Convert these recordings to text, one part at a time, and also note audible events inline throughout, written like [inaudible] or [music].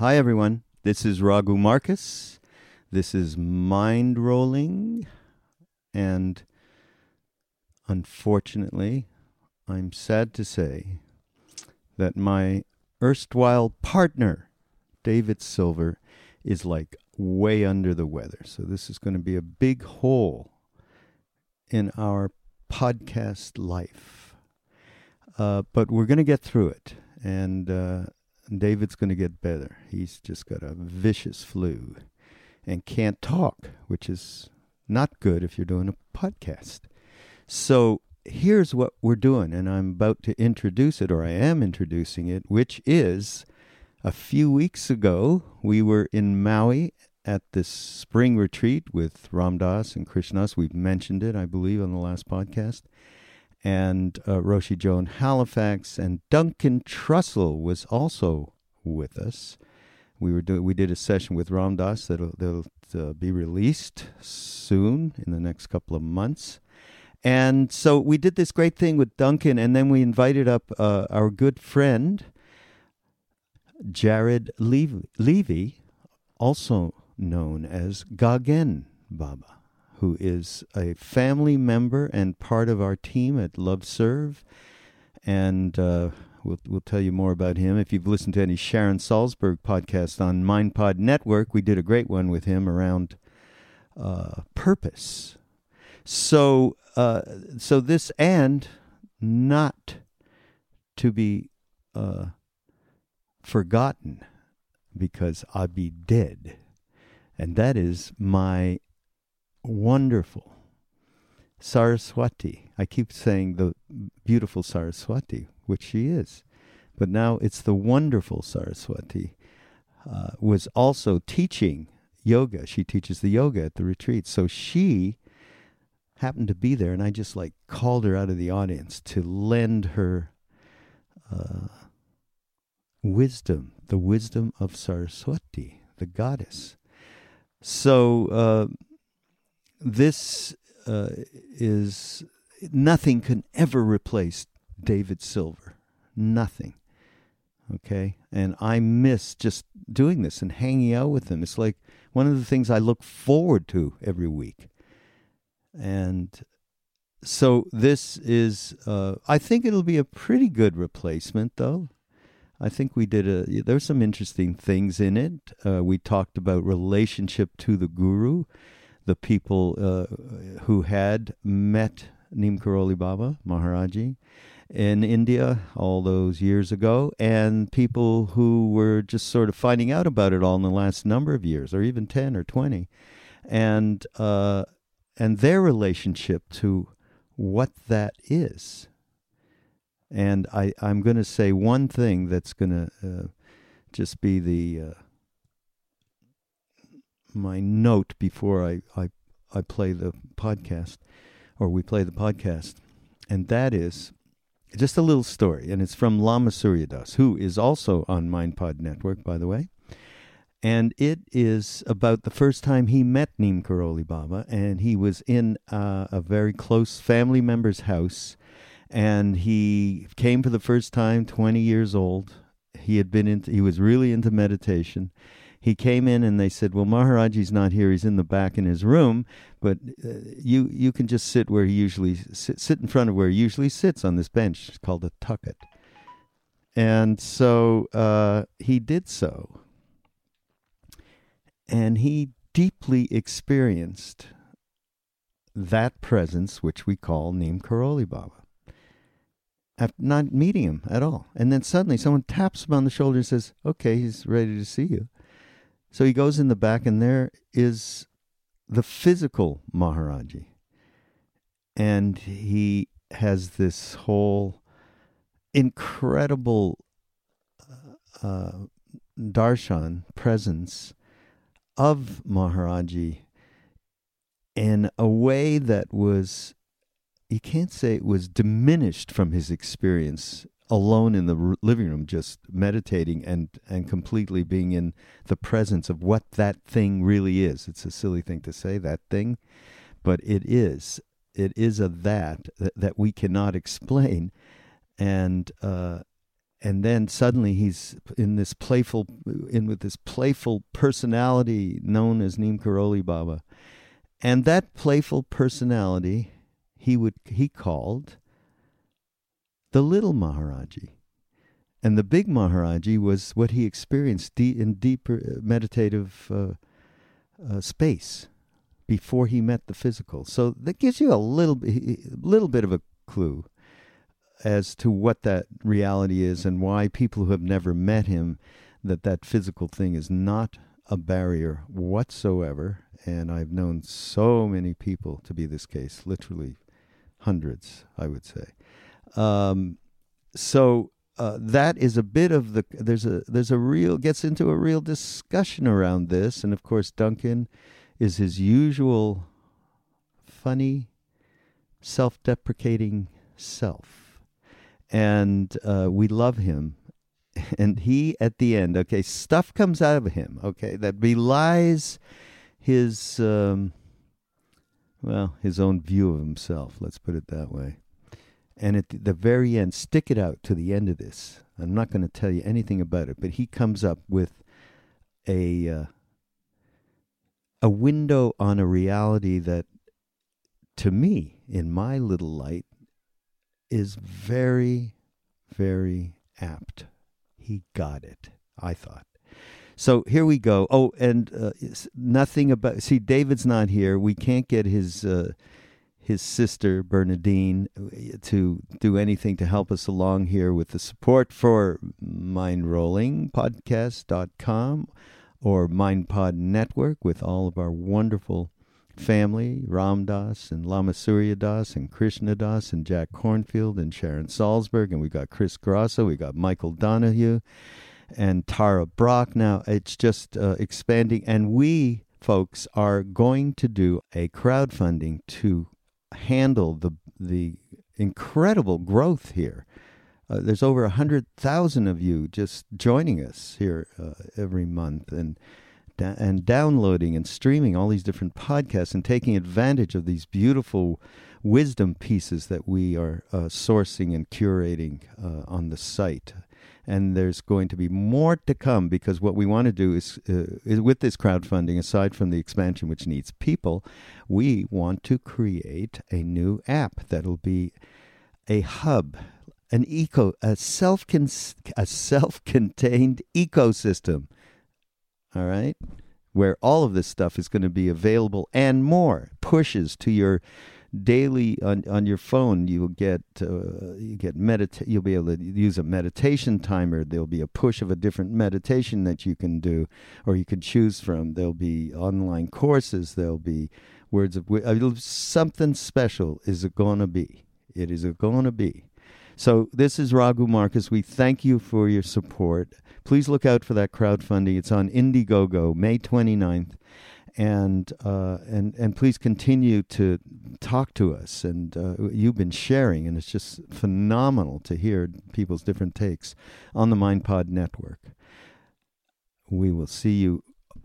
Hi, everyone. This is Raghu Markus. This is Mind Rolling. And unfortunately, I'm sad to say that my erstwhile partner, David Silver, is like way under the weather. So this is going to be a big hole in our podcast life. Uh, but we're going to get through it. And uh, David's going to get better. He's just got a vicious flu and can't talk, which is not good if you're doing a podcast. So here's what we're doing, and I'm about to introduce it, or I am introducing it, which is a few weeks ago, we were in Maui at this spring retreat with Ram Dass and Krishnas. We've mentioned it, I believe, on the last podcast and uh, Roshi Joan Halifax and Duncan Trussell was also with us. We were do- we did a session with Ram Dass that'll, that'll uh, be released soon in the next couple of months. And so we did this great thing with Duncan, and then we invited up uh, our good friend Jared Levy, Levy, also known as Gagan Baba who is a family member and part of our team at Love Serve. And uh, we'll, we'll tell you more about him. If you've listened to any Sharon Salzberg podcast on MindPod Network, we did a great one with him around uh, purpose. So, uh, so this and not to be uh, forgotten because I'd be dead. And that is my wonderful Saraswati. I keep saying the beautiful Saraswati, which she is, but now it's the wonderful Saraswati. Uh, was also teaching yoga. She teaches the yoga at the retreat. So she happened to be there, and I just like called her out of the audience to lend her uh, wisdom, the wisdom of Saraswati, the goddess. So uh, this uh, is nothing can ever replace David Silver. Nothing. Okay? And I miss just doing this and hanging out with him. It's like one of the things I look forward to every week. And so this is, uh, I think it'll be a pretty good replacement, though. I think we did a, there's some interesting things in it. Uh, we talked about relationship to the guru the people uh, who had met Neem Karoli Baba Maharaji in India all those years ago, and people who were just sort of finding out about it all in the last number of years, or even ten or twenty, and uh, and their relationship to what that is. And I, I'm going to say one thing that's going to uh, just be the uh, my note before I, I I play the podcast or we play the podcast, and that is just a little story, and it's from Lama Surya Das, who is also on MindPod Network, by the way. And it is about the first time he met Neem Karoli Baba, and he was in uh, a very close family member's house, and he came for the first time, twenty years old. He had been into, he was really into meditation. He came in, and they said, "Well, Maharaji's not here; he's in the back in his room, but uh, you you can just sit where he usually sit, sit in front of where he usually sits on this bench. It's called a tucket." And so uh, he did so and he deeply experienced that presence, which we call Neem Karoli Baba, not meeting him at all. And then suddenly someone taps him on the shoulder and says, Okay, he's ready to see you. So he goes in the back, and there is the physical Maharaji. And he has this whole incredible uh, uh darshan presence of Maharaji in a way that was, you can't say it was diminished from his experience alone in the living room, just meditating and, and completely being in the presence of what that thing really is. It's a silly thing to say, that thing, but it is. It is a that that, that we cannot explain. And uh, and then suddenly he's in this playful in with this playful personality known as Neem Karoli Baba. And that playful personality he would he called the little Maharaji. And the big Maharaji was what he experienced in deeper uh, meditative uh, uh, space before he met the physical. So that gives you a little, little bit of a clue as to what that reality is and why people who have never met him that that physical thing is not a barrier whatsoever and i've known so many people to be this case literally hundreds i would say um, so uh, that is a bit of the there's a there's a real gets into a real discussion around this and of course duncan is his usual funny self-deprecating self and uh, we love him. [laughs] And he, at the end, okay, stuff comes out of him, okay, that belies his, um, well, his own view of himself. Let's put it that way. And at the very end, stick it out to the end of this. I'm not going to tell you anything about it, but he comes up with a uh, a window on a reality that, to me, in my little light, is very, very apt. He got it, I thought. So here we go. Oh, and uh, nothing about. See, David's not here. We can't get his uh, his sister Bernadine to do anything to help us along here with the support for Mindrolling Podcast.com or MindPod Network with all of our wonderful family, Ram Dass and Lama Surya Das and Krishna Das and Jack Kornfield and Sharon Salzberg. And we got Chris Grosso, we got Michael Donahue and Tara Brach. Now it's just uh, expanding. And we, folks, are going to do a crowdfunding to handle the, the incredible growth here. Uh, there's over a hundred thousand of you just joining us here uh, every month, and and downloading and streaming all these different podcasts and taking advantage of these beautiful wisdom pieces that we are uh, sourcing and curating uh, on the site. And there's going to be more to come because what we want to do is, uh, is, with this crowdfunding, aside from the expansion which needs people, we want to create a new app that'll be a hub an eco a self a self-contained ecosystem all right? Where all of this stuff is going to be available and more pushes to your daily on, on your phone you'll get uh, you get medita- you'll be able to use a meditation timer. There'll be a push of a different meditation that you can do or you can choose from. There'll be online courses. There'll be words of uh, something special is going to be. It is going to be. So this is Raghu Markus we thank you for your support. Please look out for that crowdfunding. It's on Indiegogo, May 29th. And uh, and and please continue to talk to us. And uh, you've been sharing, and it's just phenomenal to hear people's different takes on the MindPod network. We will see you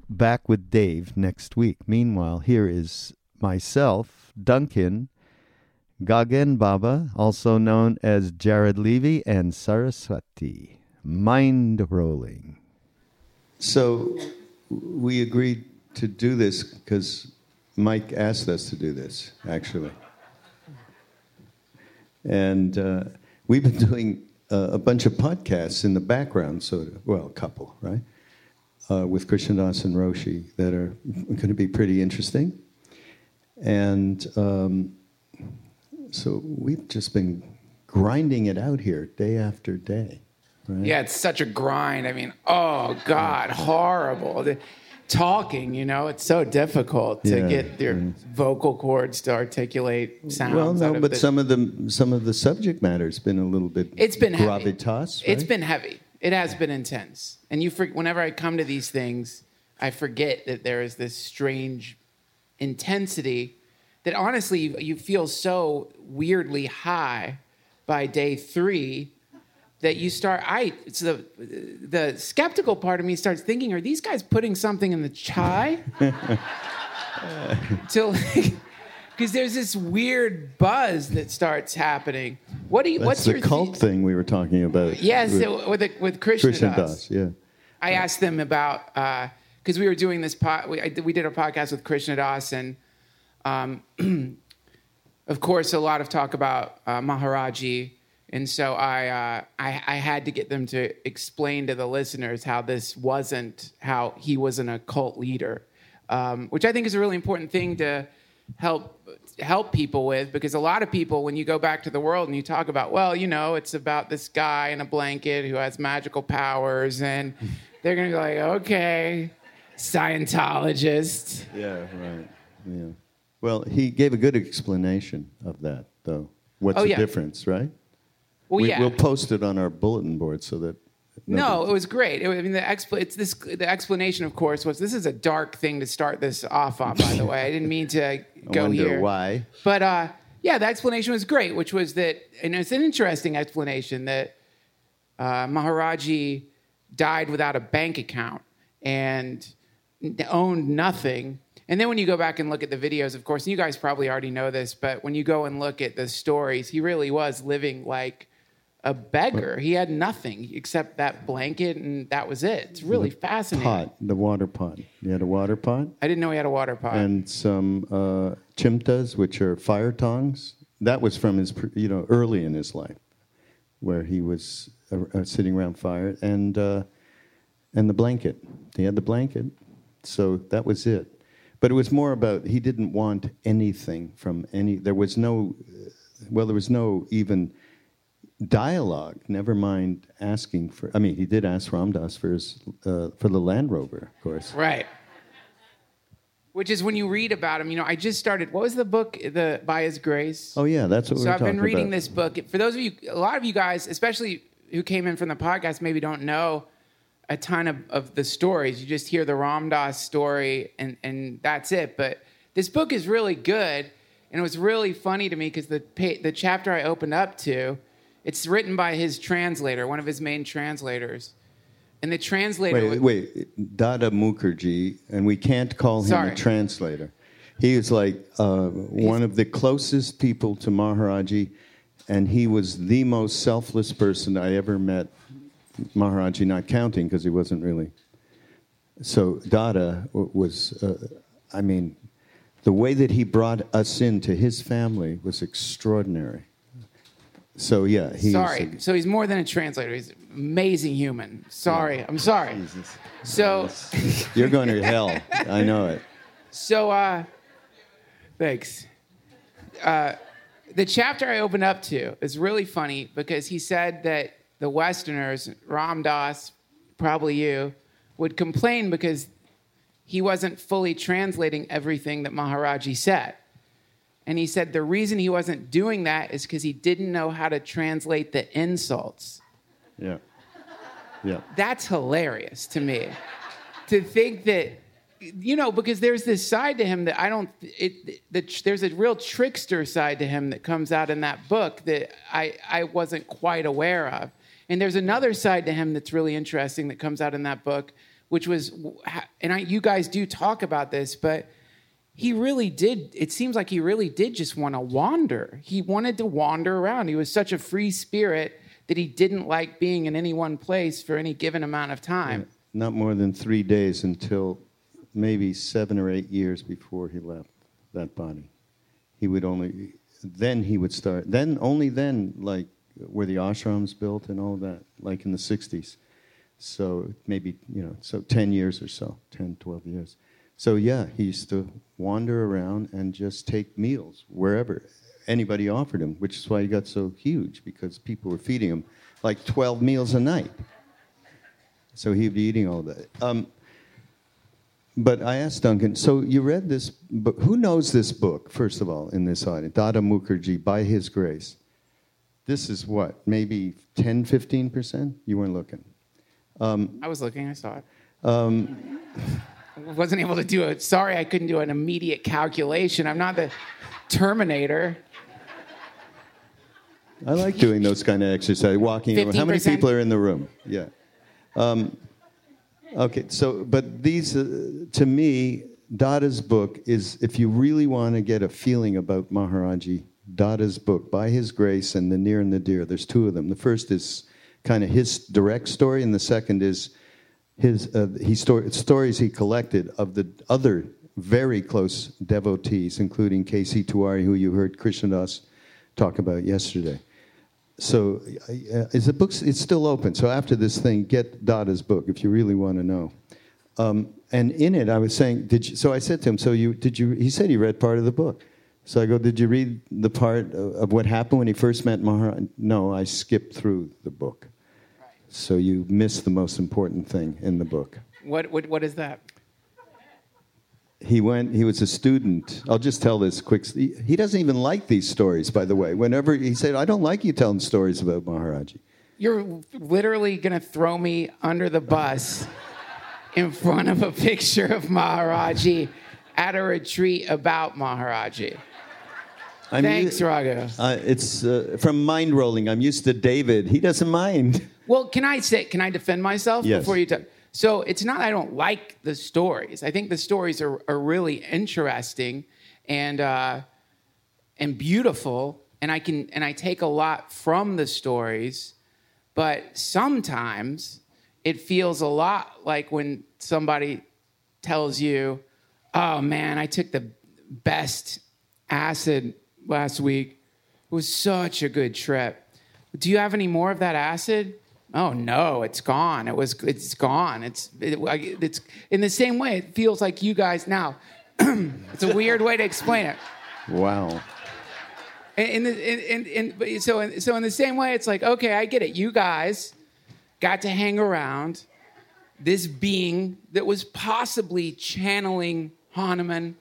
back with Dave next week. Meanwhile, here is myself, Duncan, Gagan Baba, also known as Jared Levy, and Saraswati. Mind rolling. So we agreed to do this because Mike asked us to do this, actually. And uh, we've been doing uh, a bunch of podcasts in the background, so well, a couple, right? Uh, with Krishna Das and Roshi that are going to be pretty interesting. And um, so we've just been grinding it out here day after day. Right? Yeah, it's such a grind. I mean, oh God, horrible. Talking, you know, it's so difficult to Yeah, get your yeah. vocal cords to articulate sounds. Well, no, but the- some of the some of the subject matter's been a little bit. It's been heavy. gravitas. It's right? been heavy. It has been intense. And you, for, whenever I come to these things, I forget that there is this strange intensity that honestly you, you feel so weirdly high by day three that you start. I it's the the skeptical part of me starts thinking: Are these guys putting something in the chai? [laughs] like. Because [laughs] there's this weird buzz that starts happening. What do you? That's what's the your cult thing we were talking about. Yes, with it- with with Krishna, Krishna Das. Yeah. I asked them about because we were doing this pod. We, I, did- we did a podcast with Krishna Das, and um, [clears throat] of course, a lot of talk about uh, Maharaji. And so I, uh, I I had to get them to explain to the listeners how this wasn't how he was an occult leader, um, which I think is a really important thing to help help people with because a lot of people when you go back to the world and you talk about well you know it's about this guy in a blanket who has magical powers and [laughs] they're gonna go like okay Scientologist Yeah. Right. Yeah. Well, he gave a good explanation of that, though. What's Oh, the yeah. difference, right? Well we, yeah We'll post it on our bulletin board so that. No, nobody- it was great. It, I mean, the expl- it's this. The explanation, of course, was this is a dark thing to start this off on. By the way, I didn't mean to [laughs] I go wonder here. why. But uh, yeah, the explanation was great, which was that, and it's an interesting explanation that uh, Maharaji died without a bank account and owned nothing. And then when you go back and look at the videos, of course, and you guys probably already know this, but when you go and look at the stories, he really was living like a beggar. He had nothing except that blanket, and that was it. It's really fascinating. Pot, the water pot. He had a water pot I didn't know he had a water pot. and some uh, chimtas, which are fire tongs. That was from his, you know, early in his life, where he was uh, uh, sitting around fire, and uh, and the blanket. He had the blanket, so that was it. But it was more about he didn't want anything from any. There was no, uh, well, there was no even dialogue. Never mind asking for. I mean, he did ask Ram Dass for his uh, for the Land Rover, of course. Right. Which is when you read about him, you know, I just started. What was the book? The By His Grace. Oh yeah, that's what we so I've been reading about. this book. For those of you, a lot of you guys, especially who came in from the podcast, maybe don't know a ton of, of the stories. You just hear the Ram Dass story, and and that's it. But this book is really good, and it was really funny to me because the the chapter I opened up to, it's written by his translator, one of his main translators, and the translator. Wait, wait, Dada Mukherjee, and we can't call him Sorry. a translator. He is like uh, one of the closest people to Maharaji, and he was the most selfless person I ever met. Maharaji not counting because he wasn't really. So Dada was, uh, I mean, the way that he brought us into his family was extraordinary. So yeah, he's Sorry. so he's more than a translator. He's an amazing human. Sorry. I'm sorry. So, [laughs] you're going to hell. I know it. so, uh, thanks. Uh, the chapter I opened up to is really funny because he said that the Westerners, Ram Dass, probably you, would complain because he wasn't fully translating everything that Maharaji said. And he said the reason he wasn't doing that is because he didn't know how to translate the insults. Yeah. Yeah. That's hilarious to me. to think that, you know, because there's this side to him that I don't, it, the, there's a real trickster side to him that comes out in that book that I, I wasn't quite aware of. And there's another side to him that's really interesting that comes out in that book, which was, and I, you guys do talk about this, but he really did. It seems like he really did just want to wander. He wanted to wander around. He was such a free spirit that he didn't like being in any one place for any given amount of time. Not more than three days until maybe seven or eight years before he left that body. He would only, then he would start, then, only then, like, where the ashrams built and all that, like in the 60s. So maybe, you know, so 10 years or so, 10, 12 years. So yeah, he used to wander around and just take meals wherever anybody offered him, which is why he got so huge because people were feeding him like 12 meals a night. So he'd be eating all that. Um, but I asked Duncan, so you read this book. Who knows this book, first of all, in this audience? Dada Mukherjee, By His Grace. This is what, maybe 10, 15%? You weren't looking. Um, I was looking, I saw it. Um, wasn't able to do it. Sorry, I couldn't do an immediate calculation. I'm not the Terminator. I like doing those kind of exercises, walking around. How many people are in the room? Yeah. Um, okay, so, but these, uh, to me, Dada's book is, if you really want to get a feeling about Maharaji, Dada's book, By His Grace and The Near and the Dear, there's two of them. The first is kind of his direct story, and the second is his uh, he sto- stories he collected of the other very close devotees, including K.C. Tiwari, who you heard Krishna Das talk about yesterday. So, uh, is the book? It's still open. So after this thing, get Dada's book if you really want to know. Um, and in it, I was saying, did you? So I said to him, "So you did you?" He said he read part of the book. So I go, "Did you read the part of, of what happened when he first met Maharaj?" No, I skipped through the book. So you miss the most important thing in the book. What, what, what is that? He went, he was a student. I'll just tell this quick. He doesn't even like these stories, by the way. Whenever he said, I don't like you telling stories about Maharaji. You're literally going to throw me under the bus in front of a picture of Maharaji at a retreat about Maharaji. I'm Thanks, Raghu. Uh, it's uh, from Mindrolling. I'm used to David. He doesn't mind. [laughs] Well, can I say, can I defend myself yes. before you talk? So it's not I don't like the stories. I think the stories are, are really interesting and uh, and beautiful, and I can and I take a lot from the stories, but sometimes it feels a lot like when somebody tells you, "Oh man, I took the best acid last week. It was such a good trip. Do you have any more of that acid?" Oh no it's gone. It was it's gone. It's it, it's in the same way it feels like you guys now. [clears throat] It's a weird way to explain it. Wow. In the in, in, in, so in, so in the same way it's like okay i get it. You guys got to hang around this being that was possibly channeling hanuman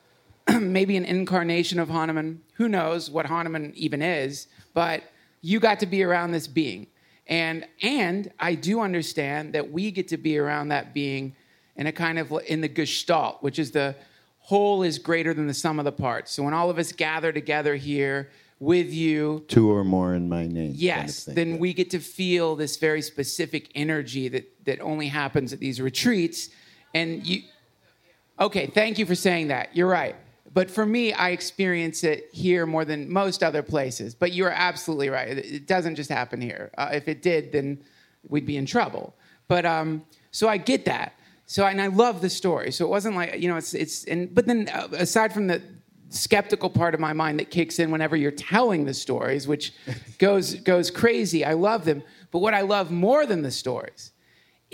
[clears throat] maybe an incarnation of hanuman. Who knows what hanuman even is but you got to be around this being and and I do understand that we get to be around that being in a kind of in the gestalt, which is the whole is greater than the sum of the parts. So when all of us gather together here with you, two or more in my name. Yes, kind of then we get to feel this very specific energy that that only happens at these retreats. And you, okay, thank you for saying that. You're right. But for me, I experience it here more than most other places. But you're absolutely right. It doesn't just happen here. Uh, if it did, then we'd be in trouble. But um, so I get that. So and I love the story. So it wasn't like you know it's it's and but then uh, aside from the skeptical part of my mind that kicks in whenever you're telling the stories, which goes goes crazy. I love them. But what I love more than the stories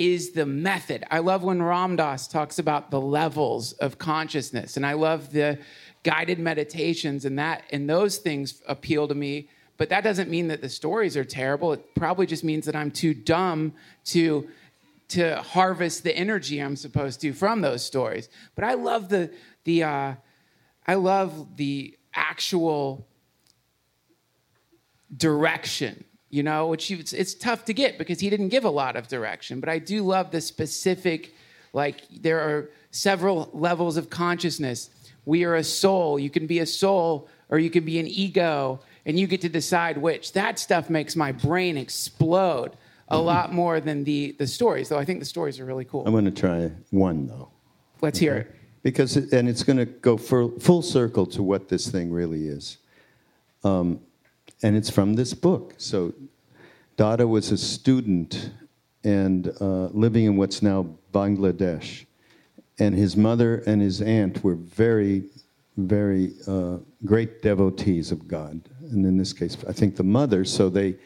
is the method. I love when Ram Dass talks about the levels of consciousness, and I love the guided meditations, and that and those things appeal to me. But that doesn't mean that the stories are terrible. It probably just means that I'm too dumb to to harvest the energy I'm supposed to from those stories. But I love the the uh, I love the actual direction you know, which it's, it's tough to get because he didn't give a lot of direction. But I do love the specific, like, there are several levels of consciousness. We are a soul. You can be a soul or you can be an ego, and you get to decide which. That stuff makes my brain explode. a lot more than the the stories. Though I think the stories are really cool. I'm going to try one though. Let's hear it. because it, and it's going to go full, full circle to what this thing really is um, and it's from this book. So dada was a student and uh, living in what's now bangladesh. And his mother and his aunt were very very uh, great devotees of god. And in this case i think the mother so they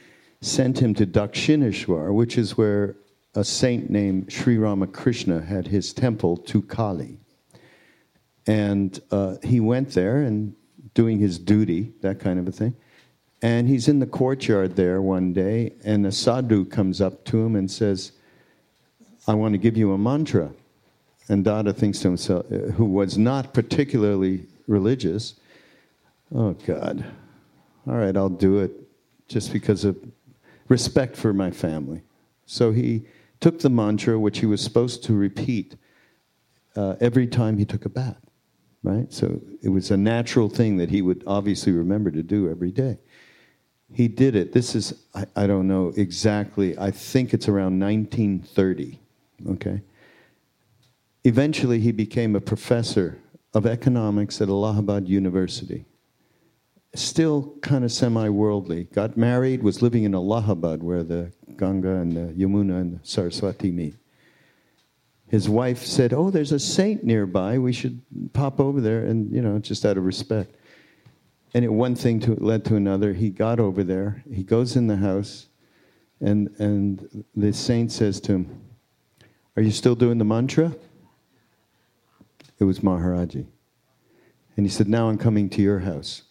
sent him to dakshineshwar which is where a saint named sri ramakrishna had his temple to kali and uh, he went there and doing his duty, that kind of a thing. And he's in the courtyard there one day, and a sadhu comes up to him and says, I want to give you a mantra. And Dada thinks to himself, uh, who was not particularly religious, oh God, all right, I'll do it just because of respect for my family. So he took the mantra, which he was supposed to repeat uh, every time he took a bath right? So it was a natural thing that he would obviously remember to do every day. He did it. This is, I, I don't know exactly, I think it's around 1930, okay? Eventually, he became a professor of economics at Allahabad University. Still kind of semi worldly. Got married, was living in Allahabad where the Ganga and the Yamuna and the Saraswati meet his wife said, "Oh, there's a saint nearby. We should pop over there." And you know, just out of respect. And one thing to, led to another. He got over there. He goes in the house, and and the saint says to him, "Are you still doing the mantra?" It was Maharaji. And he said, "Now I'm coming to your house."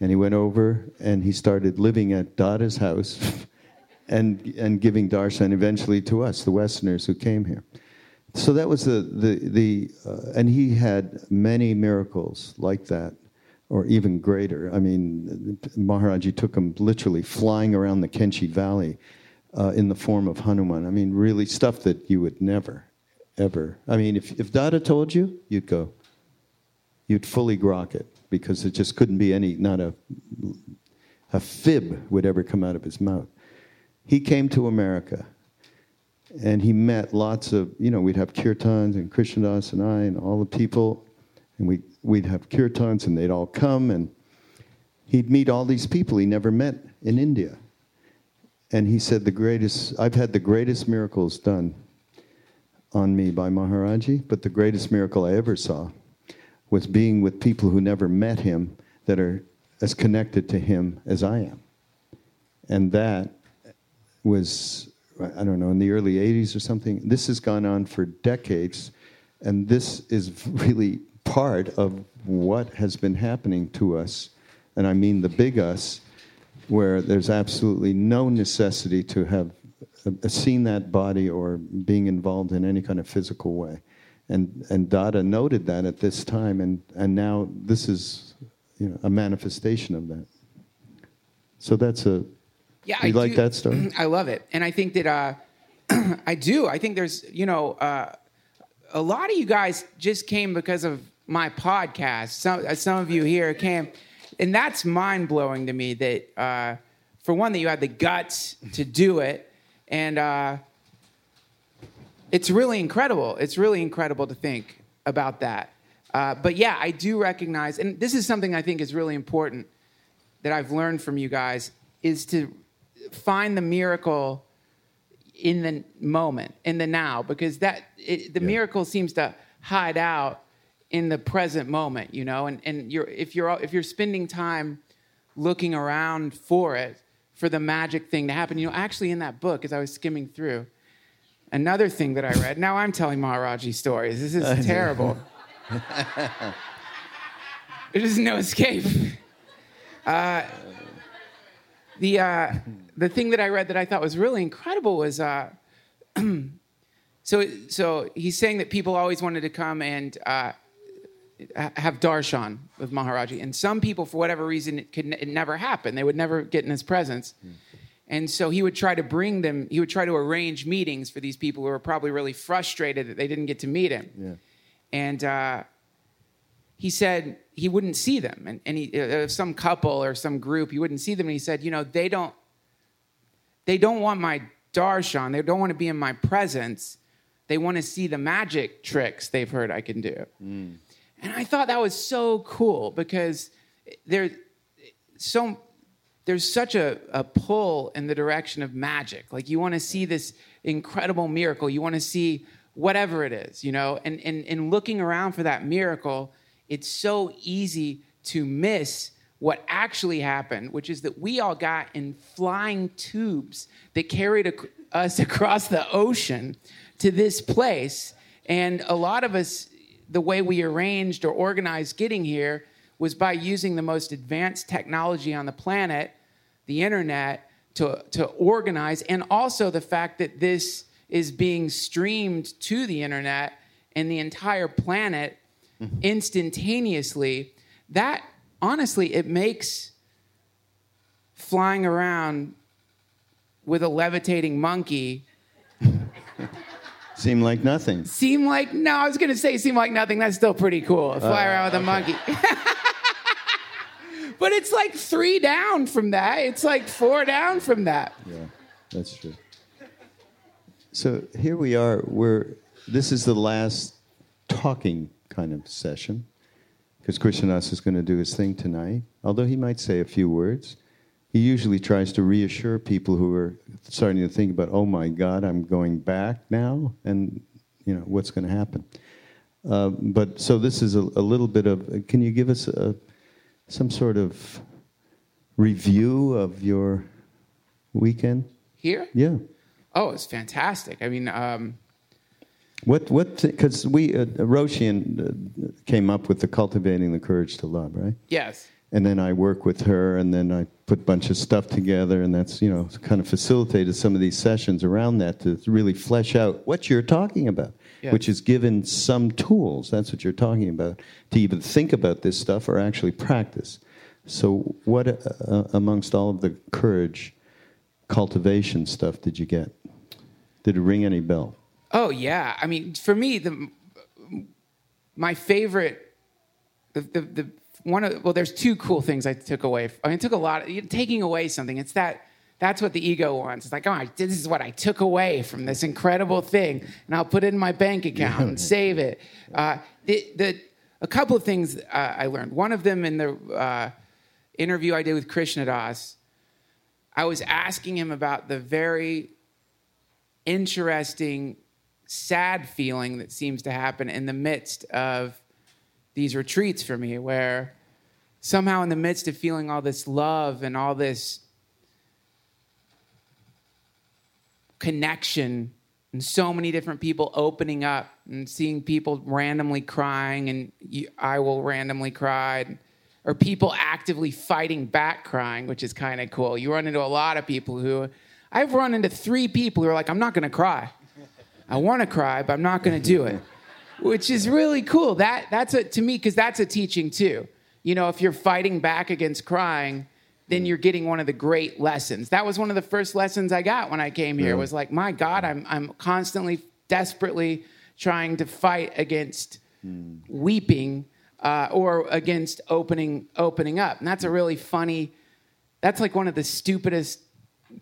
And he went over and he started living at Dada's house, [laughs] and and giving darshan eventually to us, the Westerners who came here. So that was the the the, uh, and he had many miracles like that, or even greater. I mean, Maharaji took him literally flying around the Kenchi Valley uh, in the form of Hanuman. I mean, really stuff that you would never, ever. I mean, if if Dada told you, you'd go. You'd fully grok it because it just couldn't be any not a a fib would ever come out of his mouth. He came to America and he met lots of, you know, we'd have kirtans and Krishna Das and I and all the people, and we, we'd have kirtans and they'd all come, and he'd meet all these people he never met in India. And he said, the greatest, I've had the greatest miracles done on me by Maharaji, but the greatest miracle I ever saw was being with people who never met him that are as connected to him as I am. And that was I don't know, in the early 80s or something. This has gone on for decades, and this is really part of what has been happening to us, and I mean the big us, where there's absolutely no necessity to have uh, seen that body or being involved in any kind of physical way. And, and Dada noted that at this time, and, and now this is you know, a manifestation of that. So that's a yeah, you I like do- that story? [clears throat] I love it, and I think that uh, [clears throat] I do. I think there's, you know, uh, a lot of you guys just came because of my podcast. Some uh, some of you here came, and that's mind blowing to me. That uh, for one, that you had the guts to do it, and uh, it's really incredible. It's really incredible to think about that. Uh, but yeah, I do recognize, and this is something I think is really important that I've learned from you guys is to find the miracle in the moment, in the now, because that it, the Yeah. miracle seems to hide out in the present moment, you know. And and you're if you're if you're spending time looking around for it, for the magic thing to happen, you know. Actually, in that book, as I was skimming through, another thing that I read. Now I'm telling Maharaji stories. This is terrible. [laughs] There's no escape. Uh, the uh, the thing that I read that I thought was really incredible was uh, [clears throat] so so he's saying that people always wanted to come and uh, have darshan with Maharaji, and some people for whatever reason it could it never happened. They would never get in his presence. And so he would try to bring them, he would try to arrange meetings for these people who were probably really frustrated that they didn't get to meet him. Yeah. And uh, he said he wouldn't see them. And, and he, uh, some couple or some group, he wouldn't see them. And he said, you know, they don't, they don't want my darshan. They don't want to be in my presence. They want to see the magic tricks they've heard I can do. And I thought that was so cool because there, so there's such a, a pull in the direction of magic. Like you want to see this incredible miracle. You want to see whatever it is, you know, and, and, and looking around for that miracle, it's so easy to miss what actually happened, which is that we all got in flying tubes that carried ac- us across the ocean to this place. And a lot of us, the way we arranged or organized getting here was by using the most advanced technology on the planet, the internet, to, to organize, and also the fact that this is being streamed to the internet and the entire planet mm-hmm. instantaneously. That honestly, it makes flying around with a levitating monkey Seem like nothing. seem like no, I was gonna say seem like nothing. That's still pretty cool. Uh, Fly around with a monkey. [laughs] but it's like three down from that. It's like four down from that. Yeah, that's true. So here we are. We're this is the last talking kind of session because Krishna Das is going to do his thing tonight. Although he might say a few words, he usually tries to reassure people who are starting to think about, "Oh my God, I'm going back now," and you know what's going to happen. Uh, but so this is a, a little bit of. Can you give us a, some sort of review of your weekend? Here? Yeah. Oh, it's fantastic. I mean, um, What what? Because we uh, Roshi Joan uh, came up with the cultivating the courage to love, right? yes. And then I work with her, and then I put a bunch of stuff together, and that's you know kind of facilitated some of these sessions around that to really flesh out what you're talking about, Yes. which is given some tools. That's what you're talking about to even think about this stuff or actually practice. So, what uh, amongst all of the courage cultivation stuff did you get? Did it ring any bell? Oh yeah. I mean, for me, the my favorite, the the, the one of well, there's two cool things I took away. I mean, took a lot. Of, taking away something. It's that. That's what the ego wants. It's like, oh, this is what I took away from this incredible thing, and I'll put it in my bank account and [laughs] save it. Uh, the, the, a couple of things uh, I learned. One of them in the uh, interview I did with Krishna Das, I was asking him about the very interesting, sad feeling that seems to happen in the midst of these retreats for me, where somehow in the midst of feeling all this love and all this connection and so many different people opening up and seeing people randomly crying and I will randomly cry or people actively fighting back crying which is kind of cool. You run into a lot of people who I've run into three people who are like I'm not going to cry. I want to cry but I'm not going to do it which is really cool that that's a to me cuz that's a teaching too you know if you're fighting back against crying then you're getting one of the great lessons. That was one of the first lessons I got when I came here. Yeah. Was like, my God, I'm I'm constantly, desperately trying to fight against weeping uh, or against opening opening up, and that's a really funny. That's like one of the stupidest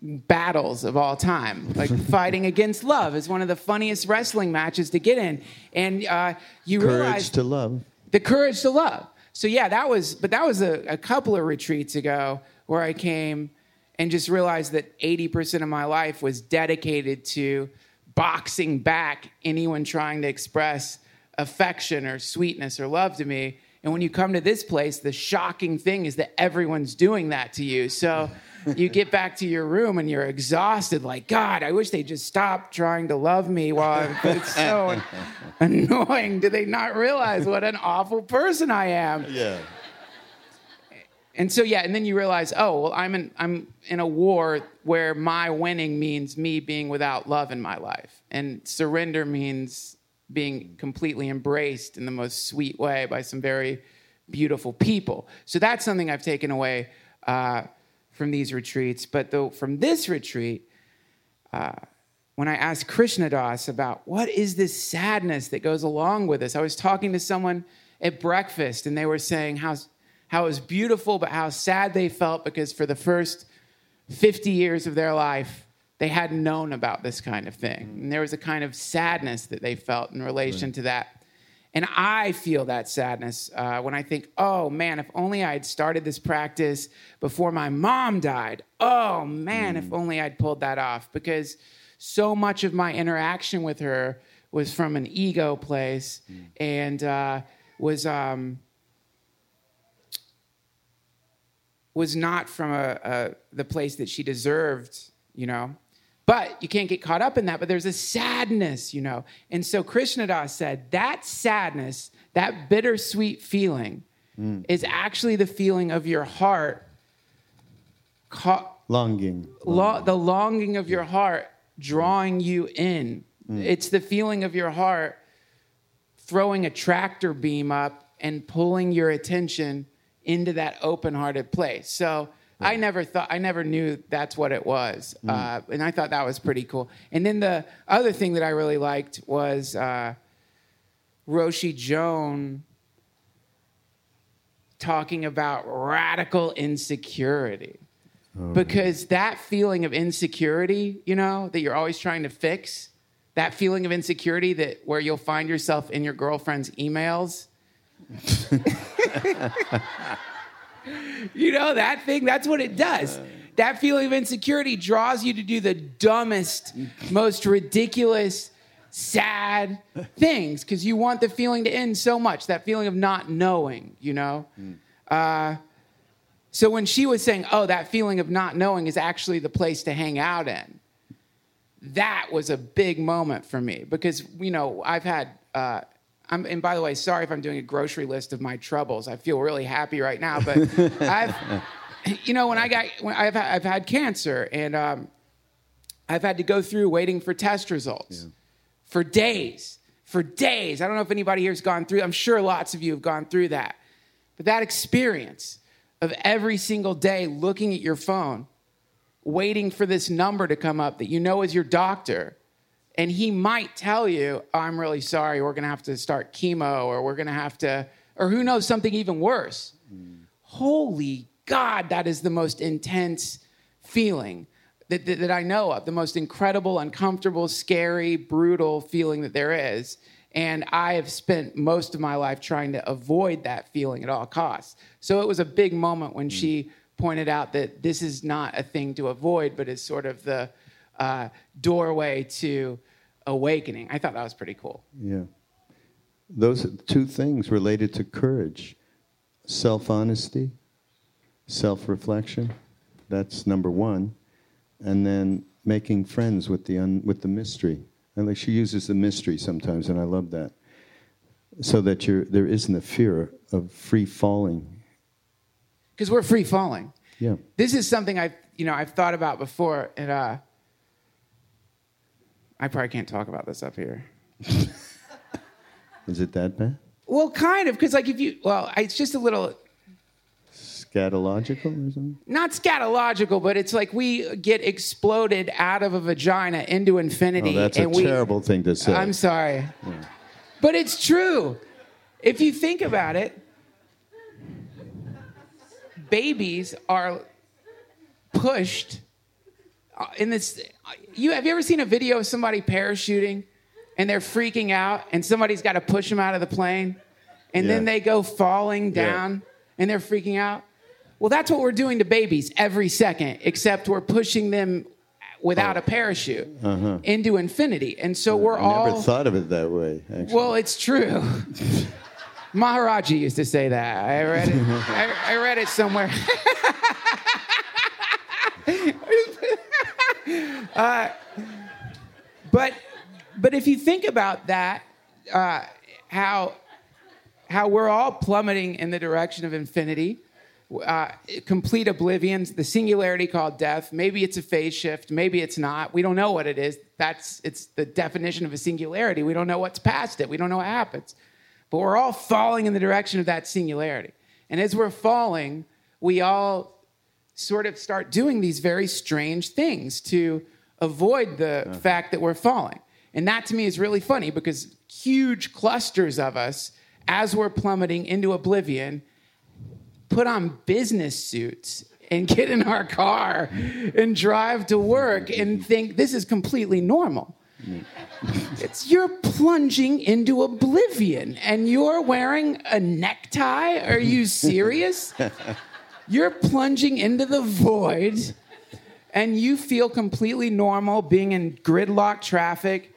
battles of all time. Like [laughs] fighting against love is one of the funniest wrestling matches to get in, and uh, you Courage realize to love. the courage to love. So yeah, that was, but that was a, a couple of retreats ago where I came and just realized that 80% of my life was dedicated to boxing back anyone trying to express affection or sweetness or love to me. And when you come to this place, the shocking thing is that everyone's doing that to you. So [laughs] you get back to your room and you're exhausted, like, God, I wish they just stopped trying to love me while I'm, [laughs] it's so annoying. Do they not realize what an awful person I am? Yeah. And so yeah, and then you realize, oh, well, I'm in I'm in a war where my winning means me being without love in my life. And surrender means being completely embraced in the most sweet way by some very beautiful people. So that's something I've taken away uh, from these retreats. But though from this retreat, uh, when I asked Krishna Das about what is this sadness that goes along with this, I was talking to someone at breakfast and they were saying how, how it was beautiful, but how sad they felt because for the first 50 years of their life, they hadn't known about this kind of thing. And there was a kind of sadness that they felt in relation to that. And I feel that sadness uh, when I think, oh man, if only I had started this practice before my mom died. Oh man, if only I'd pulled that off. Because so much of my interaction with her was from an ego place and uh, was. Um, was not from a, a, the place that she deserved, you know. But you can't get caught up in that. But there's a sadness, you know. And so Krishna Das said that sadness, that bittersweet feeling, mm. is actually the feeling of your heart, ca- Longing. lo- the longing of your heart drawing you in. Mm. It's the feeling of your heart throwing a tractor beam up and pulling your attention into that open-hearted place. So I never thought, I never knew that's what it was, uh, and I thought that was pretty cool. And then the other thing that I really liked was uh, Roshi Joan talking about radical insecurity. Because that feeling of insecurity, you know, that you're always trying to fix, that feeling of insecurity that where you'll find yourself in your girlfriend's emails. [laughs] [laughs] you know, that thing, that's what it does. That feeling of insecurity draws you to do the dumbest, most ridiculous, sad things because you want the feeling to end so much, that feeling of not knowing, you know? Uh, so when she was saying, oh, that feeling of not knowing is actually the place to hang out in, that was a big moment for me because, you know, I've had, uh, I'm, and by the way, sorry if I'm doing a grocery list of my troubles. I feel really happy right now, but [laughs] I've, you know, when I got, when I've, had- I've had cancer and um, I've had to go through waiting for test results for days, for days. I don't know if anybody here has gone through. I'm sure lots of you have gone through that. But that experience of every single day looking at your phone, waiting for this number to come up that you know is your doctor, and he might tell you, I'm really sorry, we're gonna have to start chemo, or we're gonna have to, or who knows, something even worse. Holy God, that is the most intense feeling that, that, that I know of, the most incredible, uncomfortable, scary, brutal feeling that there is. And I have spent most of my life trying to avoid that feeling at all costs. So it was a big moment when she pointed out that this is not a thing to avoid, but is sort of the uh, doorway to awakening. I thought that was pretty cool. Yeah. Those are two things related to courage self honesty, self reflection. That's number one. And then making friends with the, un, with the mystery. And like she uses the mystery sometimes, and I love that. So that you're, there isn't a fear of free falling. Because we're free falling. Yeah. This is something I've, you know, I've thought about before, and uh, I probably can't talk about this up here. Is it that bad? Well, kind of, because like if you, well, it's just a little Scatological or something? not scatological, but it's like we get exploded out of a vagina into infinity. Oh, that's a we, terrible thing to say. I'm sorry, but it's true. If you think about it, babies are pushed in this. You have you ever seen a video of somebody parachuting and they're freaking out and somebody's got to push them out of the plane and then they go falling Yeah. down and they're freaking out? Well, that's what we're doing to babies every second, except we're pushing them without a parachute into infinity. And so we're Uh-huh. I all never thought of it that way, actually. well, it's true. [laughs] Maharaji used to say that. I read it. I, I read it somewhere. [laughs] Uh, but but if you think about that, uh, how how we're all plummeting in the direction of infinity, uh, complete oblivion, the singularity called death. Maybe it's a phase shift. Maybe it's not. We don't know what it is. That's it's the definition of a singularity. We don't know what's past it. We don't know what happens. But we're all falling in the direction of that singularity. And as we're falling, we all sort of start doing these very strange things to avoid the uh-huh. fact that we're falling. And that to me is really funny because huge clusters of us, as we're plummeting into oblivion, put on business suits and get in our car and drive to work and think this is completely normal. Mm. It's you're plunging into oblivion and you're wearing a necktie. Are you serious? [laughs] You're plunging into the void and you feel completely normal being in gridlock traffic,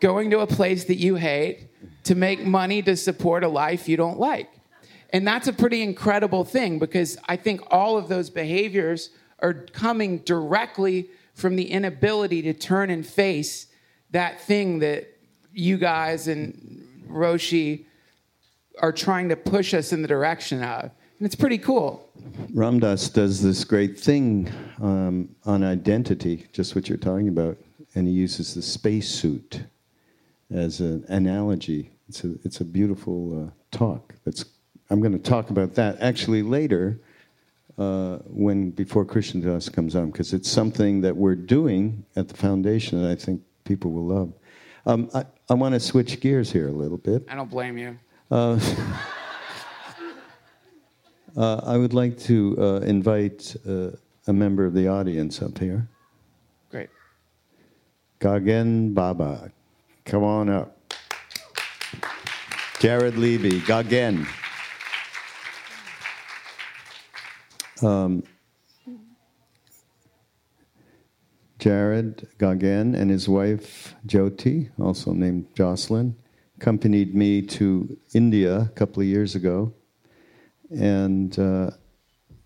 going to a place that you hate to make money to support a life you don't like. And that's a pretty incredible thing because I think all of those behaviors are coming directly from the inability to turn and face that thing that you guys and Roshi are trying to push us in the direction of. And it's pretty cool. Ram Dass does this great thing um, on identity, just what you're talking about, and he uses the spacesuit as an analogy. It's a, it's a beautiful uh, talk. That's, I'm going to talk about that actually later uh, when before Krishna Das comes on, because it's something that we're doing at the foundation that I think people will love. Um, I, I want to switch gears here a little bit. I don't blame you. Uh, [laughs] uh, I would like to uh, invite uh, a member of the audience up here. Great. Gagan Baba, come on up. Jared Levy, Gagan. Um, Jared Gagan and his wife Jyoti, also named Jocelyn, accompanied me to India a couple of years ago, and uh,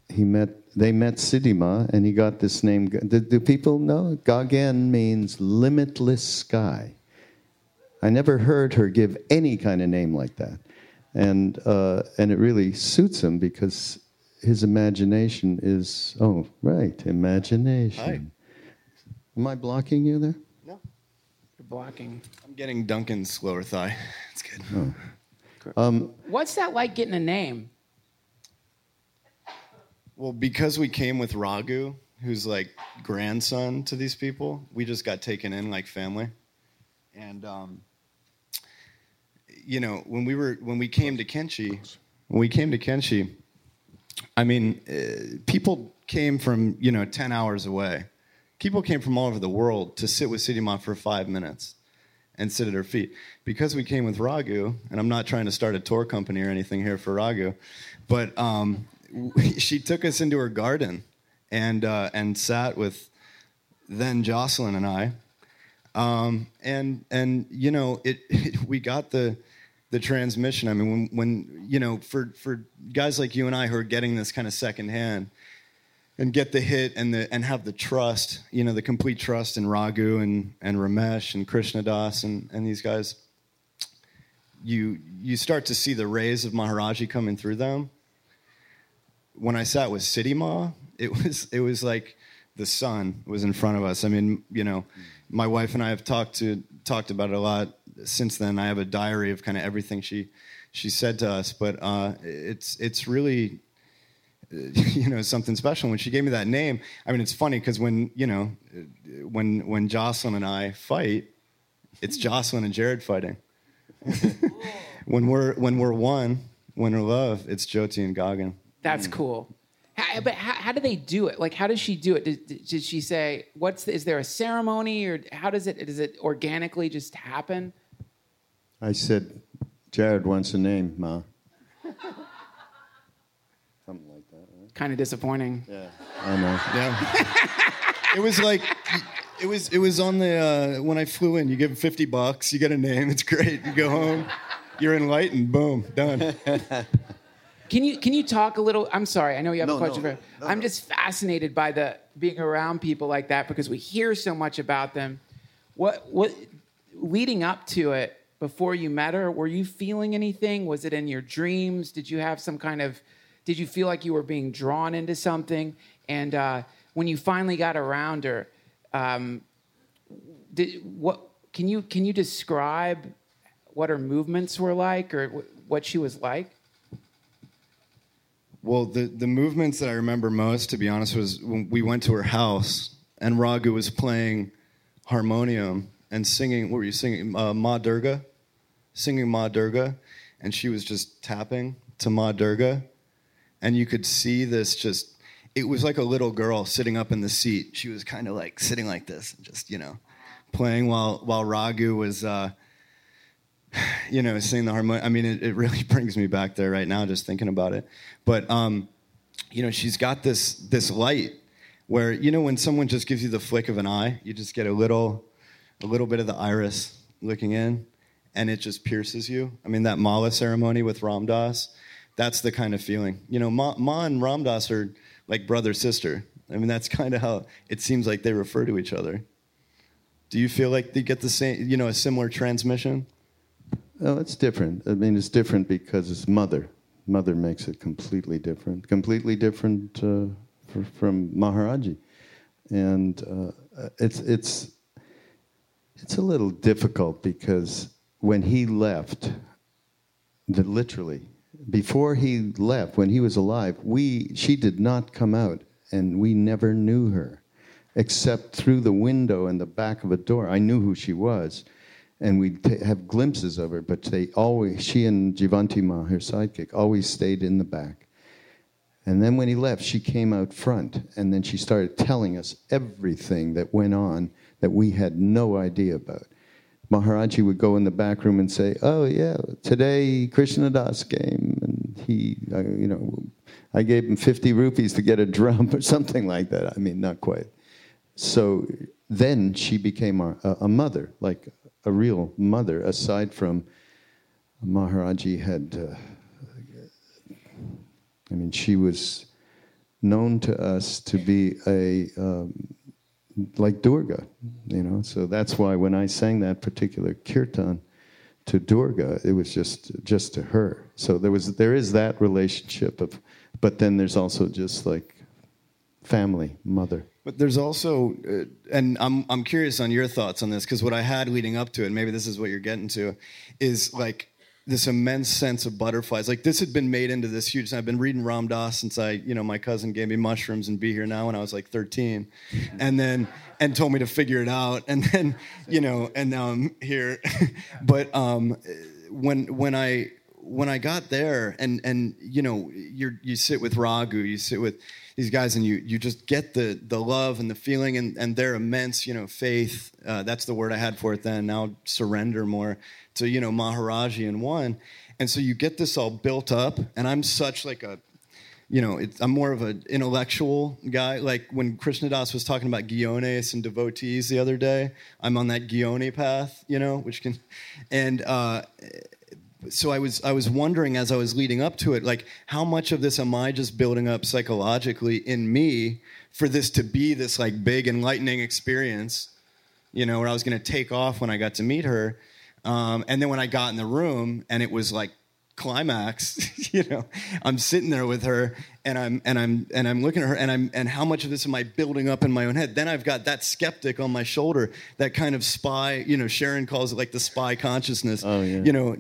he met. They met Siddhima, and he got this name. Do, do people know? Gagan means limitless sky. I never heard her give any kind of name like that, and uh, and it really suits him because his imagination is oh right imagination. Hi. Am I blocking you there? No, You're blocking. I'm getting Duncan's lower thigh. [laughs] It's good. [laughs] Um, What's that like getting a name? Well, because we came with Raghu, who's like grandson to these people, we just got taken in like family. And um, you know, when we were when we came to Kainchi, when we came to Kainchi, I mean, uh, people came from you know ten hours away. People came from all over the world to sit with Siddhima for five minutes and sit at her feet. Because we came with Raghu, and I'm not trying to start a tour company or anything here for Raghu, but um, [laughs] she took us into her garden and uh, and sat with then Jocelyn and I, um, and and you know it, it [laughs] we got the the transmission. I mean, when when you know for for guys like you and I who are getting this kind of secondhand and get the hit and the and have the trust, you know, the complete trust in Raghu and and Ramesh and Krishna Das and and these guys. You you start to see the rays of Maharaji coming through them. When I sat with Siddhima, it [laughs] was it was like the sun was in front of us. I mean, you know, my wife and I have talked to talked about it a lot since then. I have a diary of kind of everything she she said to us, but uh, it's it's really [laughs] you know something special. When she gave me that name i mean it's funny because when you know when when jocelyn and i fight it's jocelyn and jared fighting. [laughs] When we're when we're one when we're love it's jyoti and gagan That's cool. How, but how, how do they do it? Like, how does she do it? Did, did she say, "What's the, is there a ceremony, or how does it? Does it organically just happen?" I said, Jared wants a name, Ma. [laughs] Something like that, right? Kind of disappointing. Yeah, I know. yeah [laughs] it was like it was it was on the uh, when i flew in you give 50 bucks you get a name it's great you go home you're enlightened boom done [laughs] Can you can you talk a little? I'm sorry, I know you have No, a question no. for. No, I'm just fascinated by the being around people like that because we hear so much about them. What what leading up to it before you met her? Were you feeling anything? Was it in your dreams? Did you have some kind of? Did you feel like you were being drawn into something? And uh, when you finally got around her, um, did what? Can you can you describe what her movements were like or what she was like? Well, the, the movements that I remember most, to be honest, was when we went to her house and Raghu was playing harmonium and singing. What were you singing? Uh, Ma Durga, singing Ma Durga, and she was just tapping to Ma Durga, and you could see this just. it was like a little girl sitting up in the seat. She was kind of like sitting like this, and just you know, playing while while Raghu was. Uh, [sighs] you know, singing the harmonium. I mean, it, it really [laughs] brings me back there right now just thinking about it. But um, you know, she's got this this light where you know when someone just gives you the flick of an eye, you just get a little a little bit of the iris looking in, and it just pierces you. I mean, that mala ceremony with Ram Dass, that's the kind of feeling. You know, Ma, Ma and Ram Dass are like brother sister. I mean, that's kind of how it seems like they refer to each other. Do you feel like they get the same, you know, a similar transmission? Oh, it's different. I mean, it's different because it's mother. Mother makes it completely different, completely different uh, for, from Maharaji, and uh, it's it's it's a little difficult because when he left, literally before he left, when he was alive, we she did not come out, and we never knew her, except through the window in the back of a door. I knew who she was and we'd t- have glimpses of her, but they always, she and Jivanti Ma, her sidekick, always stayed in the back. And then when he left, she came out front, and then she started telling us everything that went on that we had no idea about. Maharaji would go in the back room and say, "Oh yeah, today Krishna Das came, and he, uh, you know, I gave him 50 rupees to get a drum [laughs] or something like that. I mean, not quite." So then she became our, a, a mother, like a real mother, aside from Maharaji had. Uh, I mean, she was known to us to be a um, like Durga, you know. So that's why when I sang that particular kirtan to Durga, it was just just to her. So there was there is that relationship of, but then there's also just like family, mother. But there's also, uh, and I'm I'm curious on your thoughts on this because what I had leading up to it, and maybe this is what you're getting to, is like this immense sense of butterflies. Like this had been made into this huge. I've been reading Ram Dass since I, you know, my cousin gave me mushrooms and be here now when I was like 13, and then and told me to figure it out, and then you know, and now I'm here. [laughs] but um, when when I when I got there, and and you know, you you sit with Raghu, you sit with these guys and you you just get the the love and the feeling and and their immense you know faith. Uh, that's the word I had for it then. Now surrender more to you know Maharaji and one. And so you get this all built up and I'm such like a you know, I'm more of an intellectual guy. Like when Krishna Das was talking about gyonis and devotees the other day, I'm on that gyoni path, you know, which can, and uh, so I was I was wondering as I was leading up to it, like how much of this am I just building up psychologically in me for this to be this like big enlightening experience, you know, where I was going to take off when I got to meet her, um, and then when I got in the room and it was like climax [laughs] you know i'm sitting there with her and i'm and i'm and i'm looking at her and i'm and how much of this am i building up in my own head? Then i've got that skeptic on my shoulder that kind of spy you know sharon calls it like the spy consciousness oh, yeah. you know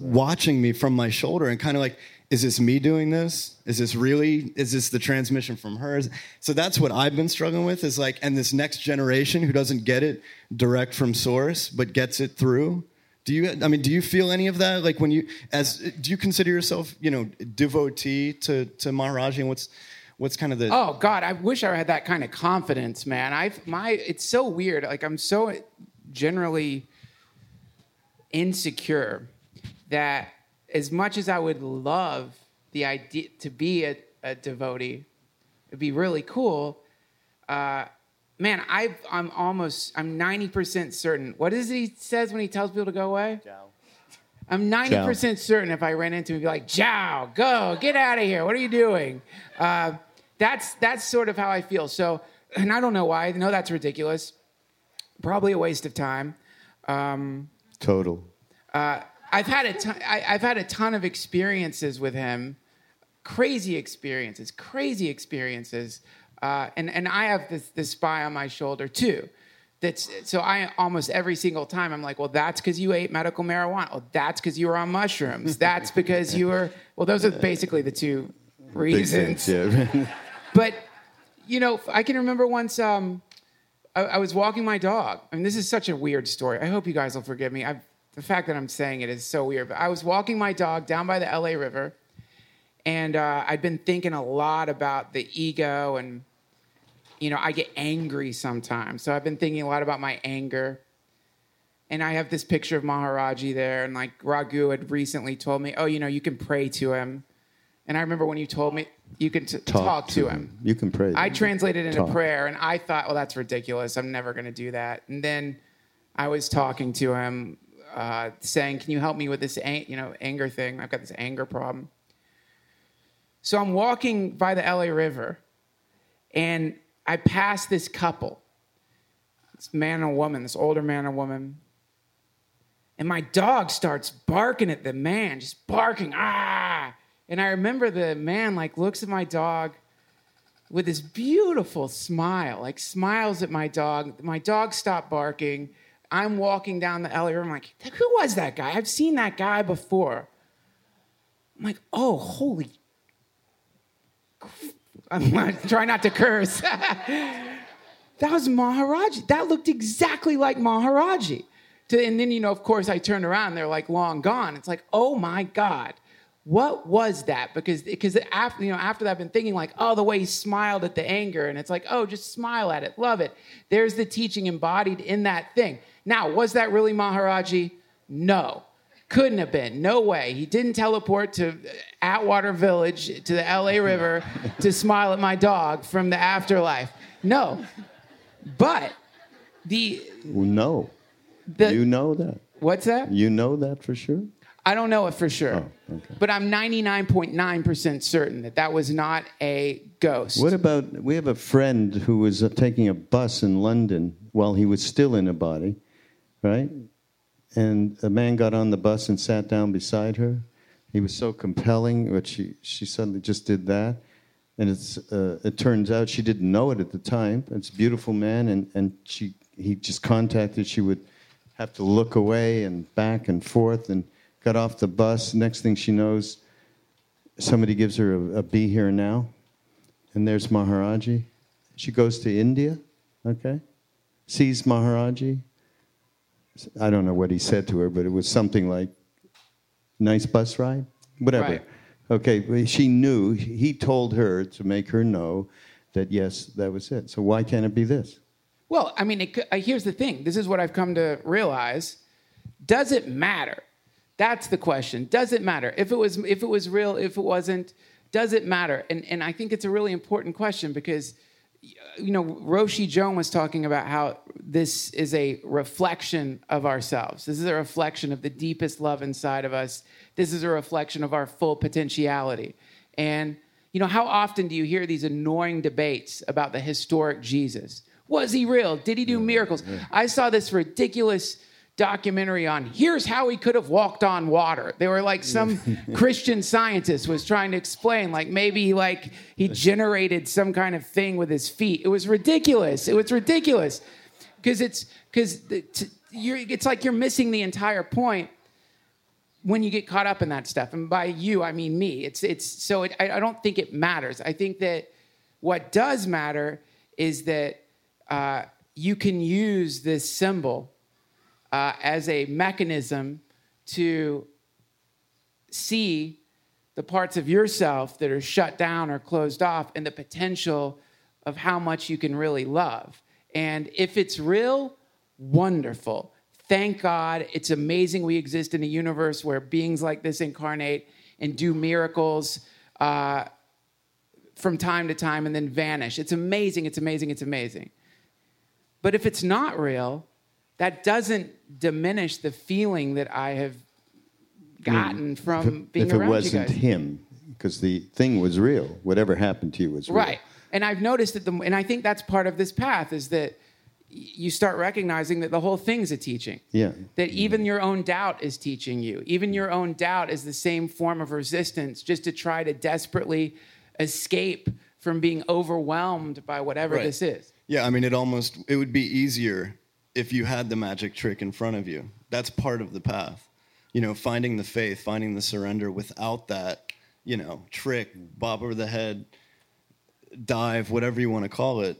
watching me from my shoulder and kind of like is this me doing this? Is this really is this the transmission from hers? So that's what i've been struggling with is like and this next generation who doesn't get it direct from source but gets it through do you? I mean, do you feel any of that? Like when you, as do you consider yourself, you know, devotee to to Maharaji? And what's what's kind of the? Oh God, I wish I had that kind of confidence, man. I my it's so weird. Like I'm so generally insecure that as much as I would love the idea to be a, a devotee, it'd be really cool. Uh, man, i am almost, I'm 90% certain. What is it he says when he tells people to go away? Ciao. I'm 90% Ciao. certain if I ran into him, he'd be like, Ciao, go, get out of here. What are you doing? Uh, that's, that's sort of how I feel. So, and I don't know why. I know that's ridiculous. Probably a waste of time. Um, Total. Uh, I've had a ton, I, I've had a ton of experiences with him, crazy experiences, crazy experiences. Uh, and, and I have this, this spy on my shoulder too. That's, so I almost every single time I'm like, well, that's because you ate medical marijuana. Oh, that's because you were on mushrooms. That's because you were. Well, those are basically the two reasons. Yeah. [laughs] but you know, I can remember once um, I, I, was walking my dog. I mean, this is such a weird story. I hope you guys will forgive me. I've, the fact that I'm saying it is so weird. But I was walking my dog down by the LA River, And uh, I'd been thinking a lot about the ego, and you know, I get angry sometimes. So I've been thinking a lot about my anger. And I have this picture of Maharaji there, and like Raghu had recently told me, "Oh, you know, you can pray to him." And I remember when you told me you can t- talk, to him. You can pray. I translated it into Talk. prayer, and I thought, well, that's ridiculous. I'm never going to do that. And then I was talking to him, uh, saying, "Can you help me with this, ang- you know, anger thing? I've got this anger problem." So I'm walking by the LA River, and I pass this couple, this man and woman, this older man and woman, and my dog starts barking at the man, just barking, ah. And I remember the man like looks at my dog with this beautiful smile, like smiles at my dog. My dog stopped barking. I'm walking down the alley. I'm like, who was that guy? I've seen that guy before. I'm like, oh, holy. I'm trying not to curse. [laughs] that was Maharaji. That looked exactly like Maharaji. And then, you know, of course, I turned around. They're like long gone. It's like, oh my God, what was that? Because because after you know after that, I've been thinking like, oh, the way he smiled at the anger, and it's like, oh, just smile at it, love it. There's the teaching embodied in that thing. Now, was that really Maharaji? No, couldn't have been. No way. He didn't teleport to Atwater Village to the L.A. [laughs] River to smile at my dog from the afterlife. No, but the no. the you know that. what's that? You know that for sure. I don't know it for sure. Oh, okay. But I'm 99.9% certain that that was not a ghost. What about we have a friend who was uh, taking a bus in London while he was still in a body, right? And a man got on the bus and sat down beside her. He was so compelling, but she she suddenly just did that, and it's uh, it turns out she didn't know it at the time. It's a beautiful man, and and she he just contacted. She would have to look away and back and forth, and got off the bus. Next thing she knows, somebody gives her a, a be here now and there's Maharaji. She goes to India, okay, sees Maharaji. I don't know what he said to her, but it was something like, nice bus ride? Whatever. Right. Okay, she knew, he told her to make her know that yes, that was it. So why can't it be this? Well, I mean, it, uh, here's the thing. This is what I've come to realize. Does it matter? That's the question. Does it matter? If it was, if it was real, if it wasn't, does it matter? And, and I think it's a really important question because, you know, Roshi Joan was talking about how this is a reflection of ourselves. This is a reflection of the deepest love inside of us. This is a reflection of our full potentiality. And, you know, how often do you hear these annoying debates about the historic Jesus? Was he real? Did he do miracles? I saw this ridiculous documentary on here's how he could have walked on water. They were like some [laughs] Christian scientist was trying to explain like maybe like he generated some kind of thing with his feet. It was ridiculous. It was ridiculous. Cuz it's you're it's like you're missing the entire point when you get caught up in that stuff. And by you, I mean me. It's it's so it, I, I don't think it matters. I think that what does matter is that uh, you can use this symbol uh, as a mechanism to see the parts of yourself that are shut down or closed off and the potential of how much you can really love. And if it's real, wonderful. Thank God. It's amazing we exist in a universe where beings like this incarnate and do miracles uh, from time to time and then vanish. It's amazing. It's amazing. It's amazing. But if it's not real, that doesn't diminish the feeling that I have gotten from if, being if it wasn't him, because the thing was real. Whatever happened to you was real. Right. And I've noticed that the, and I think that's part of this path is that you start recognizing that the whole thing's a teaching. Yeah. That even your own doubt is teaching you. Even your own doubt is the same form of resistance just to try to desperately escape from being overwhelmed by whatever Right. this is. Yeah, I mean, it almost it would be easier if you had the magic trick in front of you. That's part of the path. You know, finding the faith, finding the surrender without that, you know, trick, bob over the head, dive, whatever you want to call it,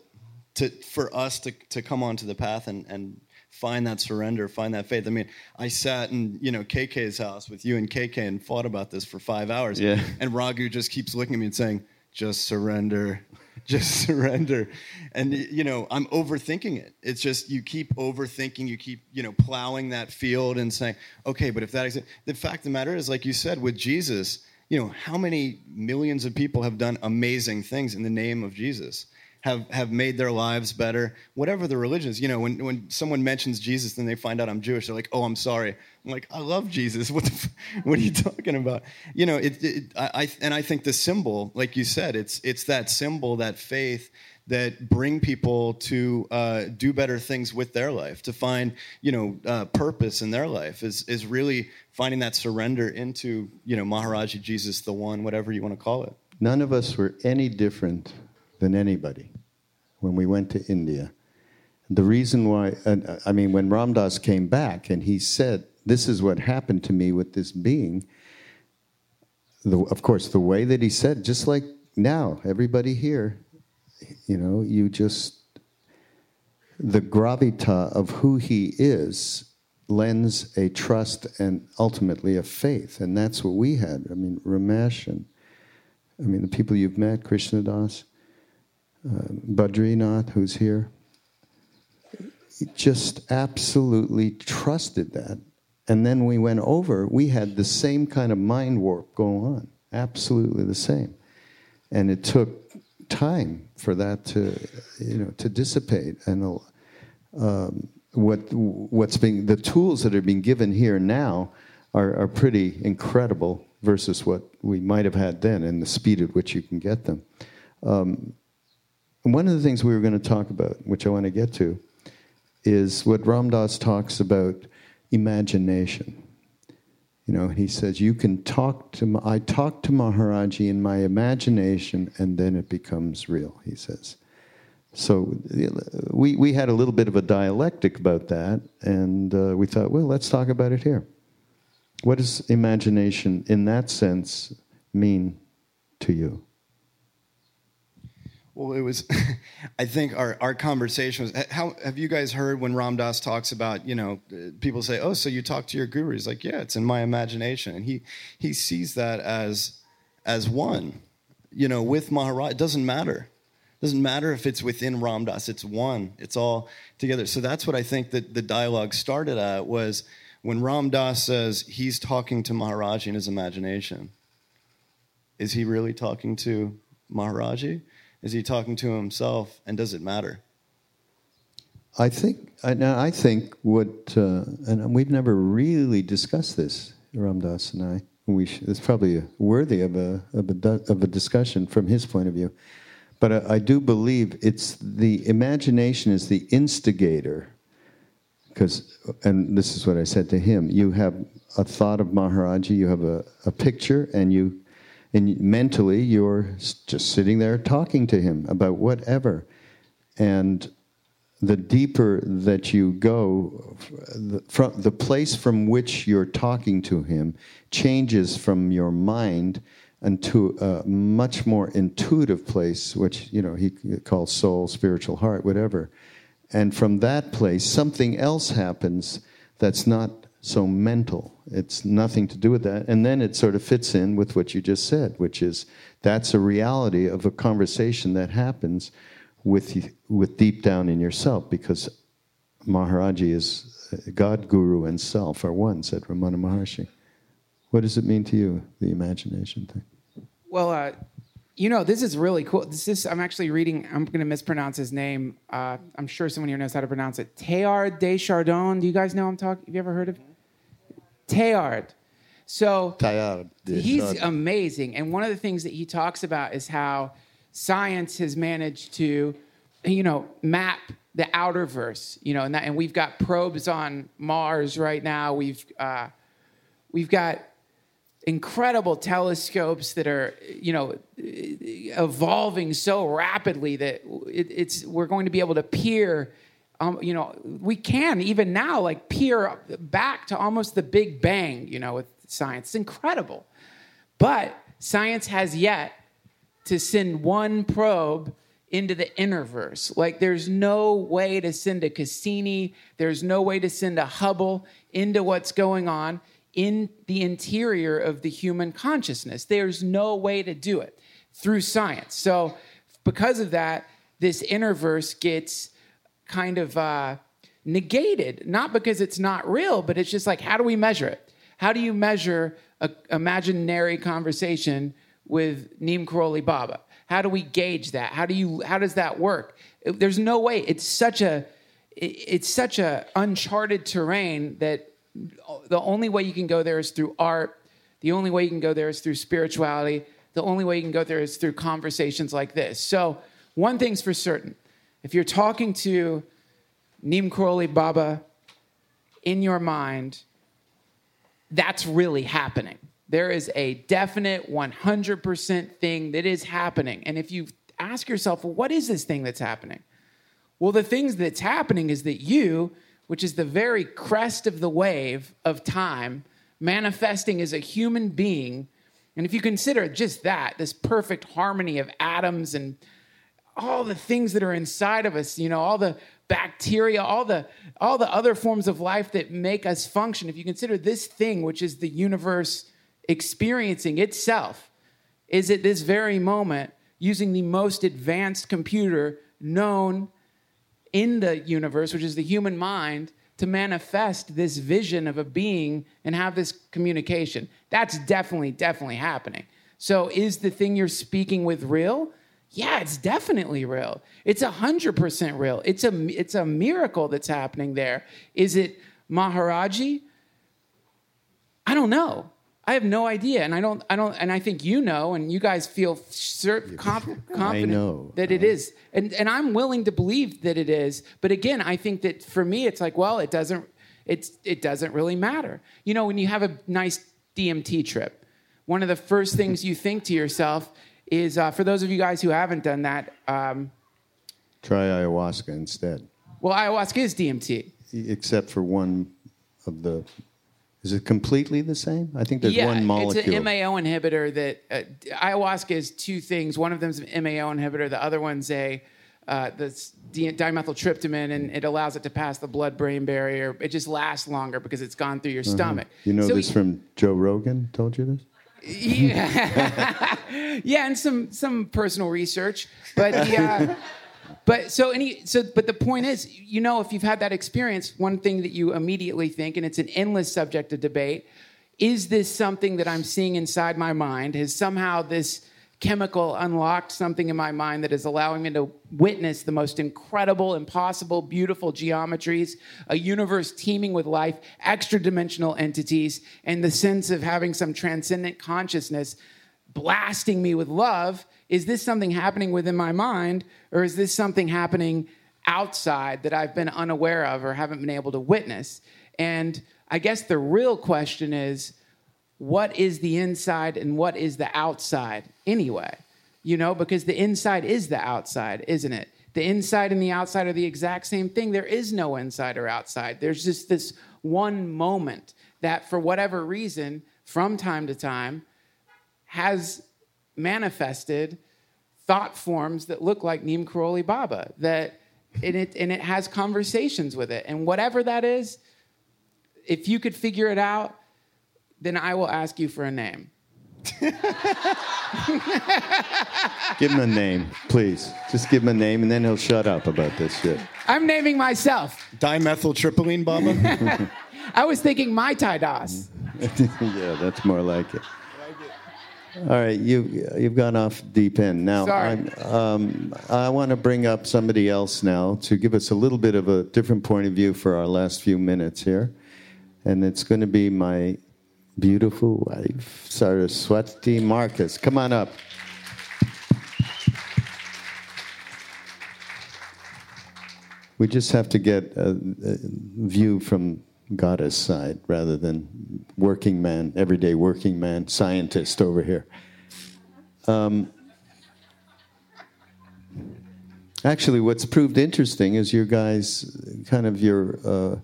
to for us to to come onto the path and and find that surrender, find that faith. I mean, I sat in you know KK's house with you and KK and fought about this for five hours. Yeah. And Raghu just keeps looking at me and saying, "Just surrender." [laughs] Just surrender. And you know, I'm overthinking it. It's just you keep overthinking, you keep, you know, plowing that field and saying, okay, but if that exists, the fact of the matter is, like you said, with Jesus, you know, how many millions of people have done amazing things in the name of Jesus? Have, have made their lives better, whatever the religion is. You know, when, when someone mentions Jesus, then they find out I'm Jewish. They're like, "Oh, I'm sorry." I'm like, "I love Jesus. [laughs] What the, f- what are you talking about?" You know, it, it I, I and I think the symbol, like you said, it's it's that symbol, that faith that bring people to uh, do better things with their life, to find you know uh, purpose in their life. Is is really finding that surrender into you know Maharaji Jesus, the one, whatever you want to call it. None of us were any different than anybody when we went to India. The reason why, uh, I mean, when Ram Dass came back and he said, This is what happened to me with this being, the, of course, the way that he said, just like now, everybody here, you know, you just, the gravita of who he is lends a trust and ultimately a faith. And that's what we had. I mean, Ramesh and I mean, the people you've met, Krishna Das, uh, Badrinath, who's here, just absolutely trusted that. And then we went over, we had the same kind of mind warp going on, absolutely the same. And it took time for that to, you know, to dissipate. And um, what, what's being, the tools that are being given here now are, are pretty incredible versus what we might have had then and the speed at which you can get them. Um, one of the things we were going to talk about, which I want to get to, is what Ram Dass talks about imagination. You know, he says, You can talk to, I talk to Maharaji in my imagination, and then it becomes real, he says. So we, we had a little bit of a dialectic about that, and uh, we thought, well, let's talk about it here. What does imagination, in that sense, mean to you? Well, it was. [laughs] I think our, our conversation was. How have you guys heard when Ram Dass talks about you know uh, people say, oh, so you talk to your guru? He's like, yeah, it's in my imagination, and he he sees that as as one, you know, with Maharaj. It doesn't matter. It doesn't matter if it's within Ram Dass. It's one. It's all together. So that's what I think that the dialogue started at was when Ram Dass says he's talking to Maharaji in his imagination. Is he really talking to Maharaji? Is he talking to himself, and does it matter? I think. I, I think what, uh, and we've never really discussed this, Ram Dass and I. We sh- it's probably worthy of a of a of a discussion from his point of view. But I, I do believe it's the imagination is the instigator. Because, and this is what I said to him: you have a thought of Maharaji, you have a, a picture, and you and mentally you're just sitting there talking to him about whatever. And the deeper that you go the, from the place from which you're talking to him changes from your mind into a much more intuitive place which you know he calls soul spiritual heart whatever. And from that place something else happens that's not so mental. It's nothing to do with that. And then it sort of fits in with what you just said, which is that's a reality of a conversation that happens with, with deep down in yourself because Maharaji is God, Guru, and self are one, said Ramana Maharshi. What does it mean to you, the imagination thing? Well, uh, you know, this is really cool. This is, I'm actually reading, I'm going to mispronounce his name. Uh, I'm sure someone here knows how to pronounce it. Teilhard de Chardon. Do you guys know I'm talking? Have you ever heard of Teilhard. So Teilhard he's amazing. And one of the things that he talks about is how science has managed to, you know, map the outer verse, you know, and, that, and we've got probes on Mars right now. We've, uh, we've got incredible telescopes that are, you know, evolving so rapidly that it, it's, we're going to be able to peer um, you know, we can even now like peer back to almost the Big Bang, you know, with science. It's incredible. But science has yet to send one probe into the innerverse. Like there's no way to send a Cassini, there's no way to send a Hubble into what's going on in the interior of the human consciousness. There's no way to do it through science. So, because of that, this innerverse gets kind of uh, negated, not because it's not real, but it's just like, how do we measure it? How do you measure an imaginary conversation with Neem Karoli Baba? How do we gauge that? How do you? How does that work? There's no way. It's such a it's such a uncharted terrain that the only way you can go there is through art. The only way you can go there is through spirituality. The only way you can go there is through conversations like this. So, one thing's for certain if you're talking to Neem Karoli Baba in your mind, that's really happening. There is a definite 100% thing that is happening. And if you ask yourself, well, what is this thing that's happening? Well, the things that's happening is that you, which is the very crest of the wave of time, manifesting as a human being, and if you consider just that, this perfect harmony of atoms and all the things that are inside of us, you know, all the bacteria, all the all the other forms of life that make us function. If you consider this thing, which is the universe experiencing itself, is at this very moment using the most advanced computer known in the universe, which is the human mind, to manifest this vision of a being and have this communication. That's definitely, definitely happening. So, is the thing you're speaking with real? Yeah, it's definitely real. It's a hundred percent real. It's a it's a miracle that's happening there. Is it Maharaji? I don't know. I have no idea, and I don't, I don't, and I think you know, and you guys feel cert- [laughs] comp- confident that it is, and and I'm willing to believe that it is. But again, I think that for me, it's like, well, it doesn't, it's it doesn't really matter. You know, when you have a nice DMT trip, one of the first things you think to yourself is, uh, for those of you guys who haven't done that, um, try ayahuasca instead. Well, ayahuasca is DMT, except for one of the is it completely the same? I think there's yeah, one molecule. It's an MAO inhibitor that uh, ayahuasca is two things. One of them is an MAO inhibitor. The other one's a uh, that's dimethyltryptamine, and it allows it to pass the blood-brain barrier. It just lasts longer because it's gone through your uh-huh. stomach. You know so this from Joe Rogan. Told you this. Yeah, [laughs] yeah, and some some personal research, but yeah. Uh, [laughs] but so any so but the point is, you know, if you've had that experience, one thing that you immediately think, and it's an endless subject of debate, is this something that I'm seeing inside my mind? Has somehow this chemical unlocked something in my mind that is allowing me to witness the most incredible, impossible, beautiful geometries, a universe teeming with life, extra dimensional entities, and the sense of having some transcendent consciousness blasting me with love is this something happening within my mind, or is this something happening outside that I've been unaware of or haven't been able to witness? And I guess the real question is what is the inside and what is the outside anyway? You know, because the inside is the outside, isn't it? The inside and the outside are the exact same thing. There is no inside or outside. There's just this one moment that, for whatever reason, from time to time, has manifested thought forms that look like Neem Karoli Baba. That and it and it has conversations with it. And whatever that is, if you could figure it out, then I will ask you for a name. [laughs] give him a name, please. Just give him a name, and then he'll shut up about this shit. I'm naming myself. Dimethyltryptamine, Baba. [laughs] I was thinking my Ty Das. [laughs] yeah, that's more like it. All right, you you've gone off deep end now. Um, i want to bring up somebody else now to give us a little bit of a different point of view for our last few minutes here, and it's going to be my beautiful wife, Saraswati Markus. Come on up. We just have to get a, a view from goddess side rather than working man, everyday working man, scientist over here. Um, actually, what's proved interesting is your guys' kind of your uh,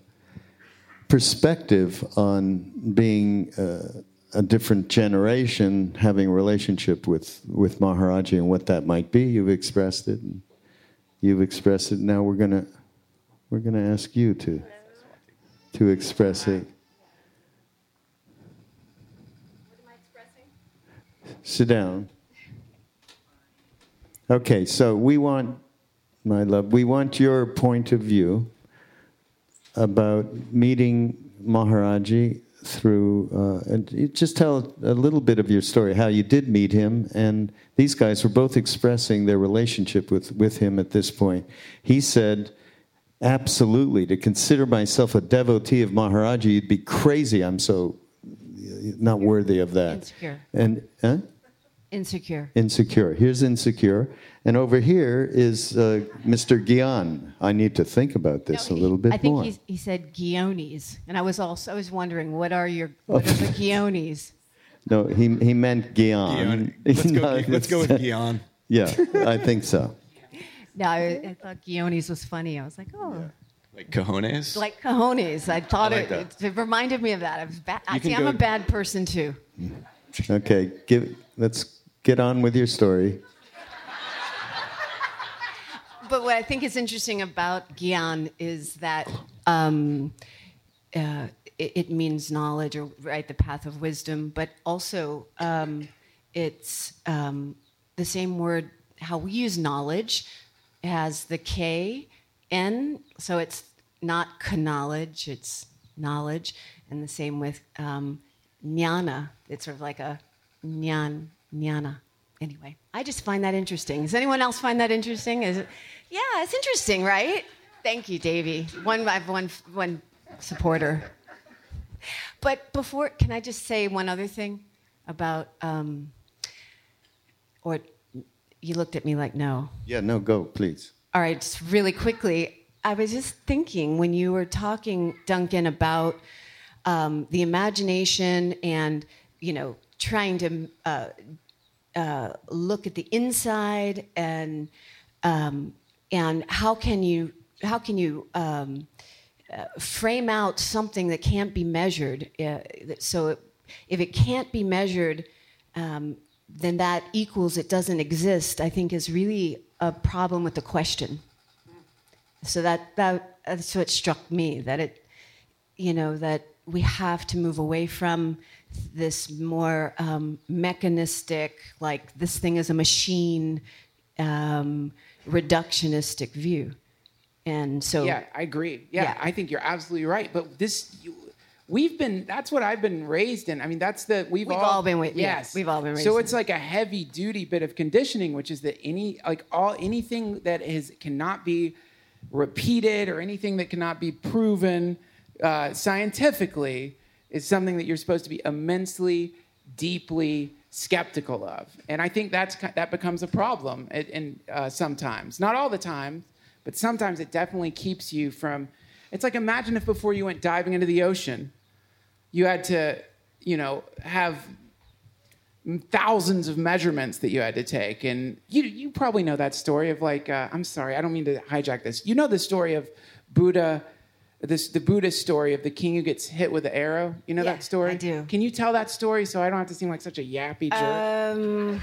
perspective on being uh, a different generation, having a relationship with, with Maharaji and what that might be. You've expressed it. And You've expressed it. Now we're gonna we're gonna ask you to to express it. Sit down. Okay, so we want, my love, we want your point of view about meeting Maharaji through, uh, just tell a little bit of your story, how you did meet him, and these guys were both expressing their relationship with, with him at this point. He said, absolutely, to consider myself a devotee of Maharaji, you'd be crazy. I'm so not worthy of that. Insecure. And, huh? Insecure. Insecure. Here's insecure. And over here is uh, Mr. Gyan. I need to think about this No, a he- little bit more. I think more. he's, he said Guiones, and I was also I was wondering what are your [laughs] what are the Guiones? No, he, he meant Gyan. Guion. [laughs] Let's go. No, let's go with it's- Guion. [laughs] Yeah, I think so. No, I, I thought Guiones was funny. I was like, oh, Like cojones. like cojones. I thought I like it, that. it. reminded me of that. I was bad. You can See, I'm go- a bad person too. Okay, give, let's get on with your story. But what I think is interesting about Gyan is that um, uh, it, it means knowledge or right the path of wisdom, but also um, it's um, the same word. How we use knowledge has the K N, so it's not knowledge, it's knowledge, and the same with um, jnana. It's sort of like a nyan jnana. Anyway, I just find that interesting. Does anyone else find that interesting? Is it, yeah, it's interesting, right? Thank you, Davey. One, I have one, one supporter. But before, can I just say one other thing about, um, or you looked at me like no. Yeah, no, go, please. All right, just really quickly, I was just thinking when you were talking, Duncan, about um, the imagination and you know trying to uh, uh, look at the inside and um, and how can you how can you um, uh, frame out something that can't be measured? Uh, so it, if it can't be measured, um, then that equals it doesn't exist. I think is really a problem with the question. So that, that that's what struck me that it, you know, that we have to move away from this more um, mechanistic, like this thing is a machine, um, reductionistic view. And so, Yeah, I agree. Yeah, Yeah. I think you're absolutely right. But this, you, we've been, that's what I've been raised in. I mean, that's the, we've, We've all, all been yeah, yes. we've all been raised So in it's like a heavy duty bit of conditioning, which is that any, like all, anything that is, cannot be repeated or anything that cannot be proven uh, scientifically is something that you're supposed to be immensely, deeply skeptical of. And I think that's that becomes a problem. And, and uh, sometimes, not all the time, but sometimes it definitely keeps you from. It's like imagine if before you went diving into the ocean, you had to, you know, have thousands of measurements that you had to take and you you probably know that story of like uh, i'm sorry i don't mean to hijack this you know the story of buddha this the buddhist story of the king who gets hit with the arrow you know Yeah, that story I do. can you tell that story so i don't have to seem like such a yappy jerk Um,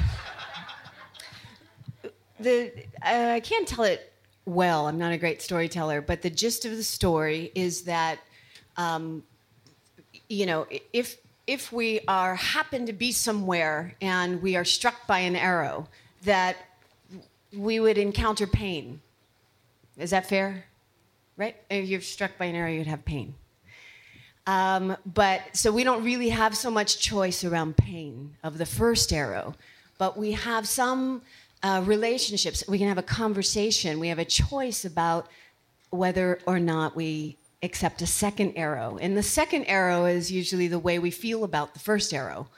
the uh, I can't tell it well. I'm not a great storyteller, but the gist of the story is that, um, you know, if if we are happen to be somewhere and we are struck by an arrow, that we would encounter pain. Is that fair? Right? If you're struck by an arrow, you'd have pain. Um, but so we don't really have so much choice around pain of the first arrow, but we have some uh, relationships. We can have a conversation. We have a choice about whether or not we accept a second arrow. And the second arrow is usually the way we feel about the first arrow.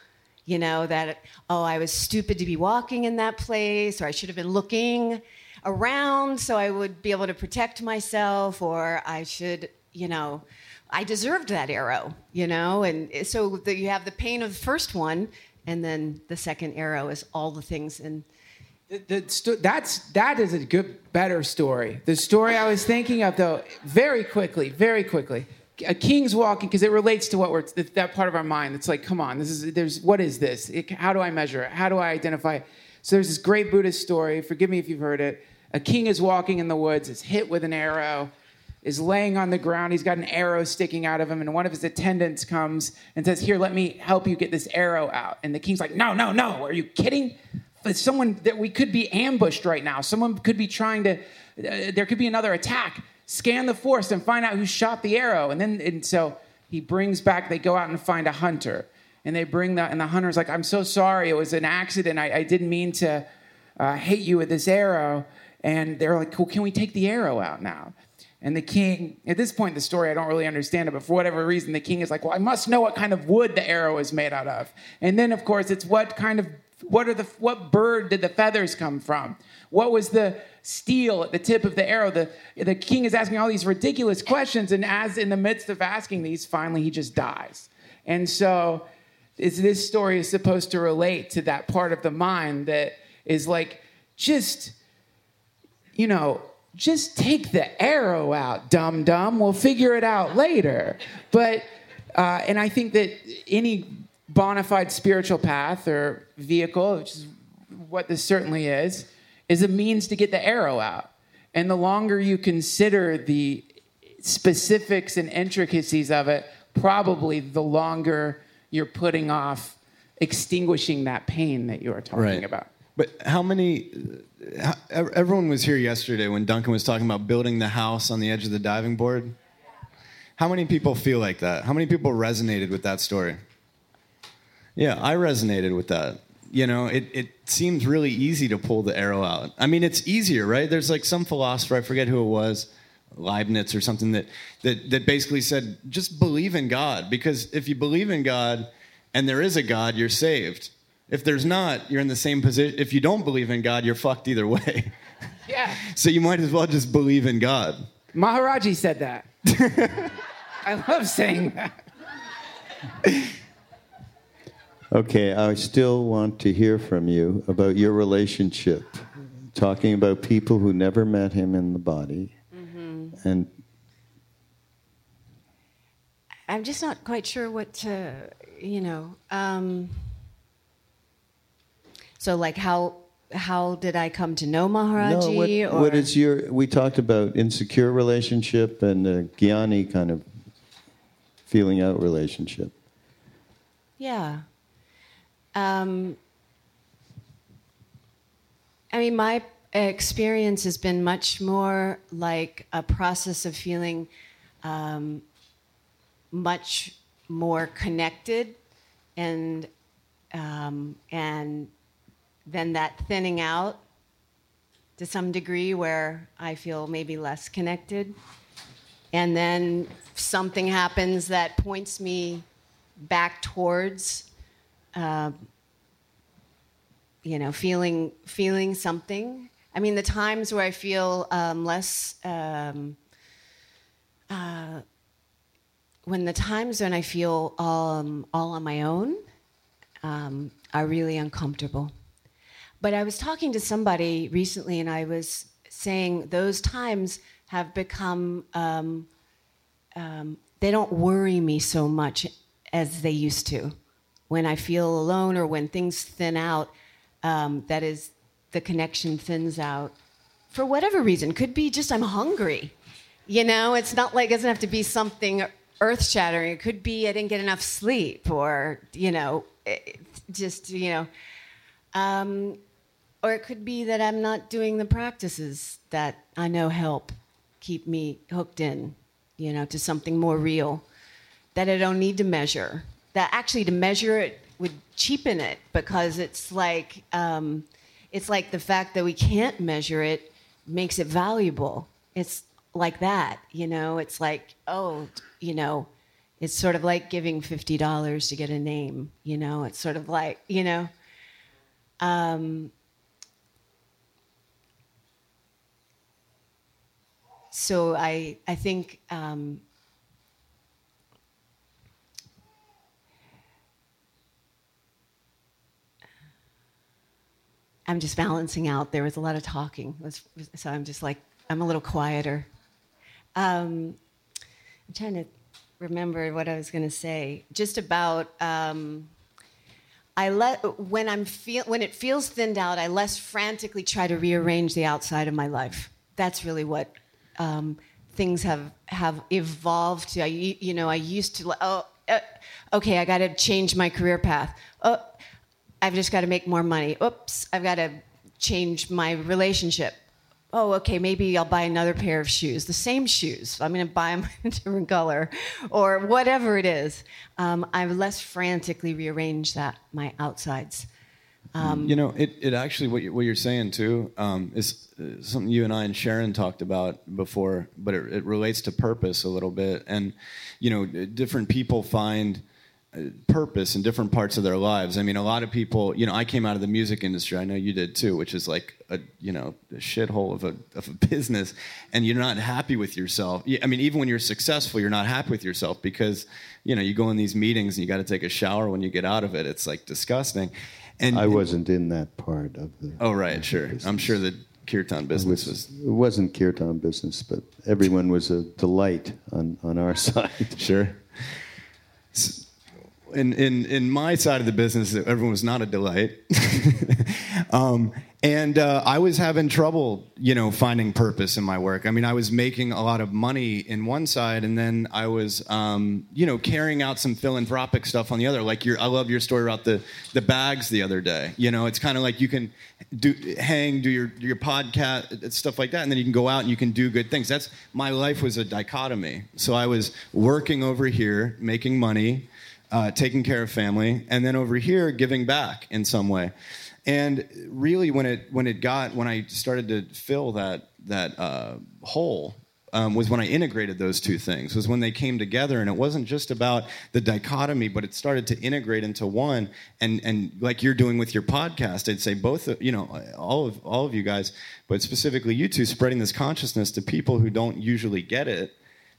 You know, that, oh, I was stupid to be walking in that place, or I should have been looking around so I would be able to protect myself, or I should, you know, I deserved that arrow, you know? And so the, you have the pain of the first one, and then the second arrow is all the things. And The, the sto- that's that is a good, better story. The story I was thinking of, though, very quickly, very quickly. A king's walking because it relates to what we're that, part of our mind. that's like, come on, this is there's what is this? It, how do I measure it? How do I identify? So there's this great Buddhist story. Forgive me if you've heard it. A king is walking in the woods, is hit with an arrow, is laying on the ground. He's got an arrow sticking out of him, and one of his attendants comes and says, Here, let me help you get this arrow out. And the king's like, No, no, no. Are you kidding? But someone that we could be ambushed right now. Someone could be trying to, uh, there could be another attack. Scan the forest and find out who shot the arrow. And then, and so he brings back, they go out and find a hunter. And they bring that, and the hunter's like, I'm so sorry. It was an accident. I, I didn't mean to uh, you with this arrow. And they're like, Well, can we take the arrow out now? And the king, at this point in the story, I don't really understand it, but for whatever reason, the king is like, Well, I must know what kind of wood the arrow is made out of. And then, of course, it's what kind of, what are the, what bird did the feathers come from? What was the steel at the tip of the arrow? The, the king is asking all these ridiculous questions, and as in the midst of asking these, finally he just dies. And so, is this story is supposed to relate to that part of the mind that is like, just, you know, just take the arrow out, dum dum. We'll figure it out later. But, uh, and I think that any bona fide spiritual path or vehicle, which is what this certainly is, is a means to get the arrow out. And the longer you consider the specifics and intricacies of it, probably the longer you're putting off extinguishing that pain that you are talking Right. about. But how many? Uh, how- Everyone was here yesterday when Duncan was talking about building the house on the edge of the diving board. How many people feel like that? How many people resonated with that story? Yeah, I resonated with that. You know, it, it seems really easy to pull the arrow out. I mean, it's easier, right? There's like some philosopher, I forget who it was, Leibniz or something, that, that, that basically said, just believe in God. Because if you believe in God and there is a God, you're saved. If there's not, you're in the same position. If you don't believe in God, you're fucked either way. [laughs] Yeah. so you might as well just believe in God. Maharaji said that. [laughs] I love saying that. Okay, I still want to hear from you about your relationship, talking about people who never met him in the body. Mm-hmm. And I'm just not quite sure what to, you know. Um, so, like, how how did I come to know Maharaji? no, what, or what is your? We talked about insecure relationship and a Gyani kind of feeling out relationship. Yeah. Um, I mean, my experience has been much more like a process of feeling um, much more connected and um, and then that thinning out to some degree where I feel maybe less connected. And then something happens that points me back towards, uh, you know, feeling feeling something. I mean, the times where I feel um, less, um, uh, when the times when I feel um, all on my own um, are really uncomfortable. But I was talking to somebody recently, and I was saying those times have become um, um, they don't worry me so much as they used to. When I feel alone or when things thin out, um, that is, the connection thins out for whatever reason. Could be just I'm hungry. You know, it's not like it doesn't have to be something earth shattering. It could be I didn't get enough sleep or, you know, just, you know. Um, or it could be that I'm not doing the practices that I know help keep me hooked in, you know, to something more real that I don't need to measure. That actually to measure it would cheapen it because it's like um, it's like the fact that we can't measure it makes it valuable. It's like that, you know. It's like oh, you know, it's sort of like giving fifty dollars to get a name. You know, it's sort of like you know. Um, so I I think um, I'm just balancing out. There was a lot of talking, so I'm just like I'm a little quieter. Um, I'm trying to remember what I was going to say. Just about. Um, I let when I'm feel when it feels thinned out, I less frantically try to rearrange the outside of my life. That's really what um, things have have evolved. I, you know, I used to oh, uh, okay, I got to change my career path. Oh, I've just got to make more money. Oops, I've got to change my relationship. Oh, okay, maybe I'll buy another pair of shoes, the same shoes. I'm going to buy them [laughs] in a different color or whatever it is. Um, I've less frantically rearranged that, my outsides. Um, you know, it, it actually, what, you, what you're saying too, um, is uh, something you and I and Sharon talked about before, but it, it relates to purpose a little bit. And, you know, different people find purpose in different parts of their lives. I mean, a lot of people, you know, I came out of the music industry. I know you did too, which is like a, you know, a shithole of a, of a [laughs] business, and you're not happy with yourself. I mean, even when you're successful, you're not happy with yourself because, you know, you go in these meetings and you got to take a shower when you get out of it. It's like disgusting. And I wasn't in that part of the. Oh right, sure. Business. I'm sure the kirtan business was, was. It wasn't kirtan business, but everyone was a delight on on our [laughs] side. sure in, in, in my side of the business, everyone was not a delight. [laughs] um, and uh, I was having trouble, you know, finding purpose in my work. I mean, I was making a lot of money in one side, and then I was, um, you know, carrying out some philanthropic stuff on the other. Like your, I love your story about the the bags the other day. You know, it's kind of like you can do hang, do your your podcast stuff like that, and then you can go out and you can do good things. That's my life was a dichotomy. So I was working over here, making money uh, taking care of family, and then over here giving back in some way. And really, when it when it got when I started to fill that that uh, hole, um, was when I integrated those two things. Was when they came together, and it wasn't just about the dichotomy, but it started to integrate into one. And and like you're doing with your podcast, I'd say both, you know, all of all of you guys, but specifically you two, spreading this consciousness to people who don't usually get it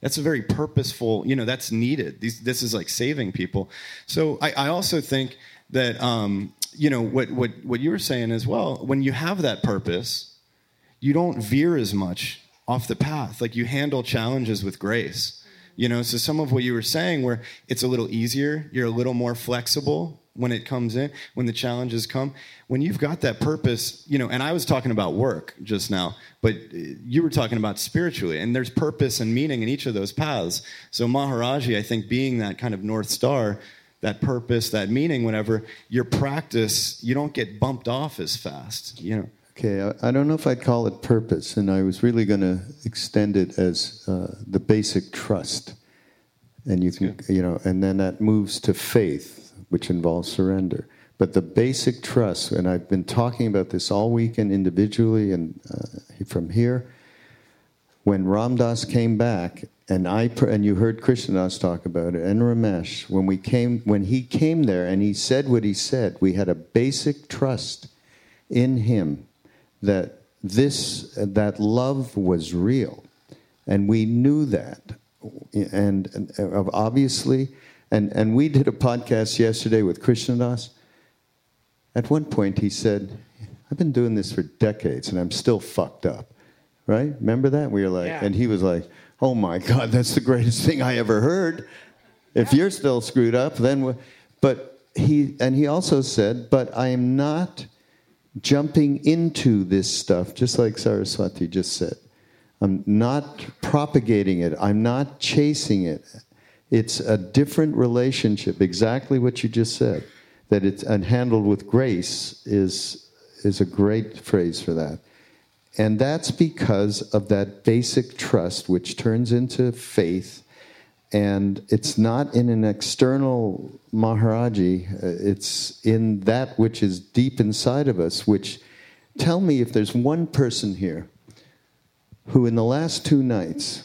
that's a very purposeful, you know, that's needed. These, this is like saving people. So I, I also think that, um, you know, what, what, what you were saying as well, when you have that purpose, you don't veer as much off the path. Like you handle challenges with grace. You know, so some of what you were saying, where it's a little easier, you're a little more flexible, when it comes in, when the challenges come. When you've got that purpose, you know, and I was talking about work just now, but you were talking about spiritually, and there's purpose and meaning in each of those paths. So Maharaji, I think, being that kind of North Star, that purpose, that meaning, whenever your practice, you don't get bumped off as fast, you know. Okay, I, I don't know if I'd call it purpose, and I was really going to extend it as uh, the basic trust. And you can, you know, and then that moves to faith which involves surrender. But the basic trust, and I've been talking about this all weekend individually and uh, from here. When Ram Dass came back, and I and you heard Krishna Das talk about it, and Ramesh, when we came, when he came there and he said what he said, we had a basic trust in him that this that love was real, and we knew that, and, and obviously and, and we did a podcast yesterday with Krishna Das. At one point, he said, I've been doing this for decades and I'm still fucked up. Right? Remember that? We were like, yeah. and he was like, oh my God, that's the greatest thing I ever heard. If you're still screwed up, then, but he, and he also said, but I am not jumping into this stuff, just like Saraswati just said. I'm not propagating it. I'm not chasing it. It's a different relationship, exactly what you just said. That it's and handled with grace is, is a great phrase for that. And that's because of that basic trust, which turns into faith. And it's not in an external Maharaji, uh, it's in that which is deep inside of us, which tell me if there's one person here who, in the last two nights,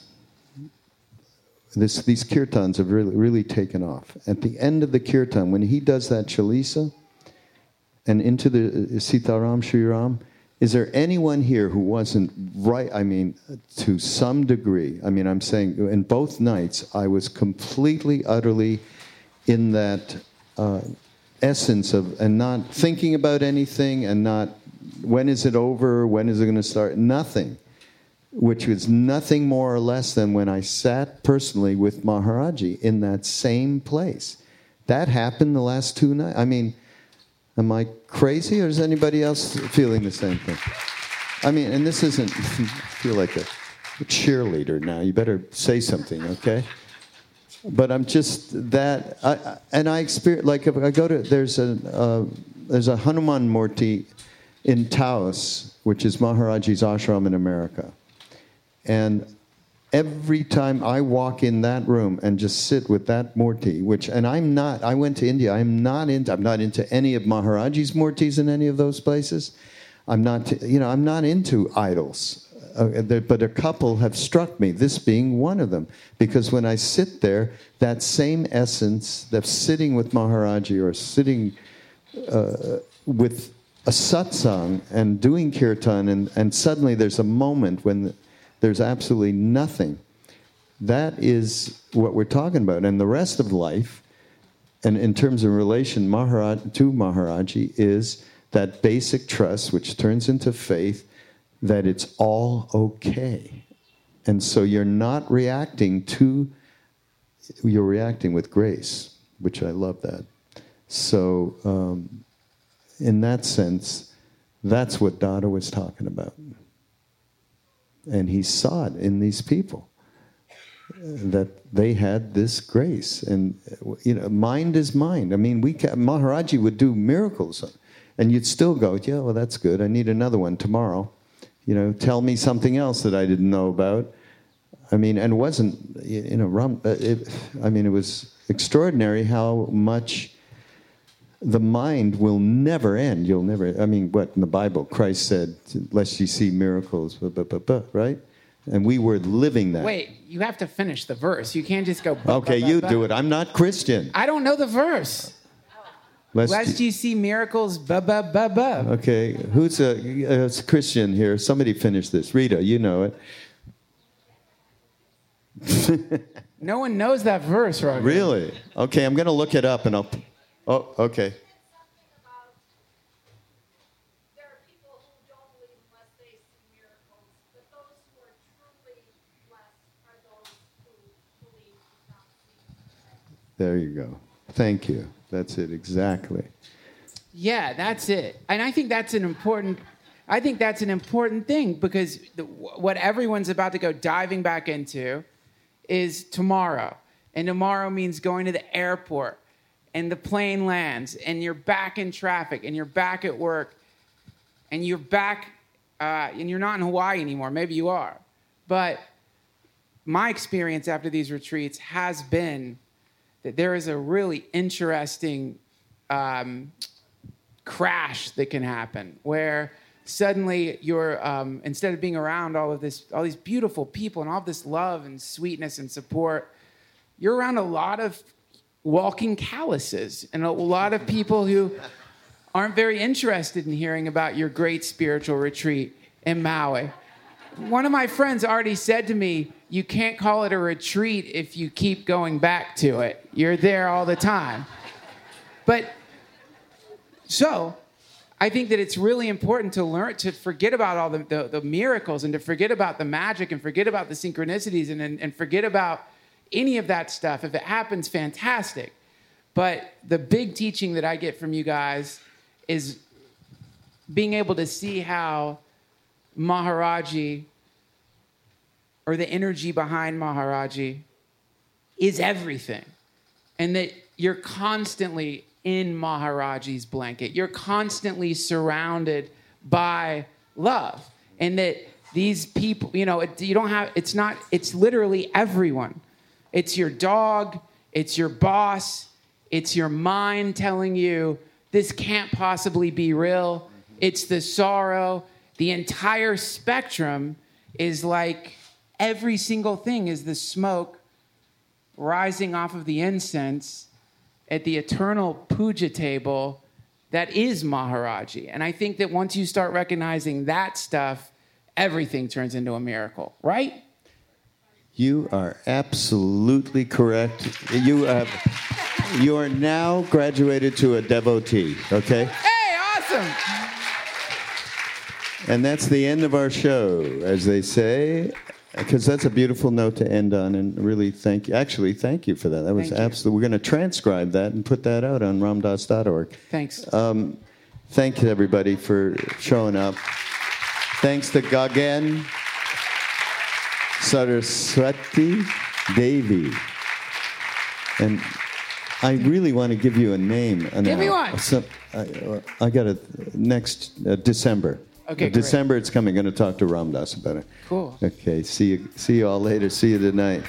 this, these kirtans have really, really taken off. At the end of the kirtan, when he does that chalisa and into the uh, Sitaram Shri Ram, is there anyone here who wasn't right? I mean, to some degree. I mean, I'm saying in both nights, I was completely, utterly in that uh, essence of, and not thinking about anything and not, when is it over? When is it going to start? Nothing which was nothing more or less than when I sat personally with Maharaji in that same place. That happened the last two nights. I mean, Am I crazy, or is anybody else feeling the same thing? I mean, and this isn't. [laughs] Feel like a, cheerleader now. You better say something, okay? But I'm just that, I- and I experience like if I go to there's a uh, there's a Hanuman Murti in Taos, which is Maharaji's ashram in America, and every time I walk in that room and just sit with that murti, which and I'm not I went to India, I'm not into I'm not into any of Maharaji's murtis in any of those places. I'm not you know, I'm not into idols. Uh, but a couple have struck me, this being one of them. Because when I sit there, that same essence of sitting with Maharaji or sitting with a satsang and doing kirtan, and, and suddenly there's a moment when there's absolutely nothing. That is what we're talking about. And the rest of life, and in terms of relation Maharaj, to Maharaji, is that basic trust, which turns into faith, that it's all okay. And so you're not reacting to, you're reacting with grace, which I love that. So, um, in that sense, that's what Dada was talking about. And he saw it in these people that they had this grace. And, you know, mind is mind. I mean, we ca Maharaji would do miracles, and you'd still go, yeah, well, that's good. I need another one tomorrow. You know, tell me something else that I didn't know about. I mean, and wasn't, you know, uh, it, I mean, it was extraordinary how much the mind will never end. You'll never, I mean, what in the Bible, Christ said, lest you see miracles, blah, blah, blah, blah, right? And we were living that. Wait, you have to finish the verse. You can't just go. Okay, you do it. I'm not Christian. I don't know the verse. Lest Lest you- you see miracles, ba ba ba ba. okay, who's a, a Christian here? Somebody finish this. Rita, you know it. [laughs] No one knows that verse, right? Really? Okay, I'm going to look it up and I'll. Oh, okay. there you go. Thank you. That's it, exactly. Yeah, that's it. And I think that's an important. I think that's an important thing because the, what everyone's about to go diving back into is tomorrow, and tomorrow means going to the airport, and the plane lands, and you're back in traffic, and you're back at work, and you're back, uh, and you're not in Hawaii anymore. Maybe you are, but my experience after these retreats has been that there is a really interesting um, crash that can happen where suddenly you're um, instead of being around all of this all these beautiful people and all this love and sweetness and support you're around a lot of walking calluses and a lot of people who aren't very interested in hearing about your great spiritual retreat in maui one of my friends already said to me, You can't call it a retreat if you keep going back to it. You're there all the time. But so I think that it's really important to learn to forget about all the, the, the miracles and to forget about the magic and forget about the synchronicities and, and, and forget about any of that stuff. If it happens, fantastic. But the big teaching that I get from you guys is being able to see how Maharaji or the energy behind Maharaji is everything. And that you're constantly in Maharaji's blanket. You're constantly surrounded by love. And that these people, you know, it, you don't have, it's not, it's literally everyone. It's your dog, it's your boss, it's your mind telling you this can't possibly be real. Mm-hmm. It's the sorrow. The entire spectrum is like every single thing is the smoke rising off of the incense at the eternal puja table that is Maharaji. And I think that once you start recognizing that stuff, everything turns into a miracle, right? You are absolutely correct. You have, you are now graduated to a devotee, okay? Hey, awesome. And that's the end of our show, as they say. because that's a beautiful note to end on, and really thank you. Actually, thank you for that. That was absolutely. We're going to transcribe that and put that out on ramdass.org. Thanks. Um, thank you, everybody, for showing up. Thanks to Gagan Saraswati Devi. And I really want to give you a name. Now. Give me one. So, I, I got it next uh, December. Okay, Uh, great. December, it's coming. Going to talk to Ram Dass about it. Cool. Okay. See you. See you all later. See you tonight.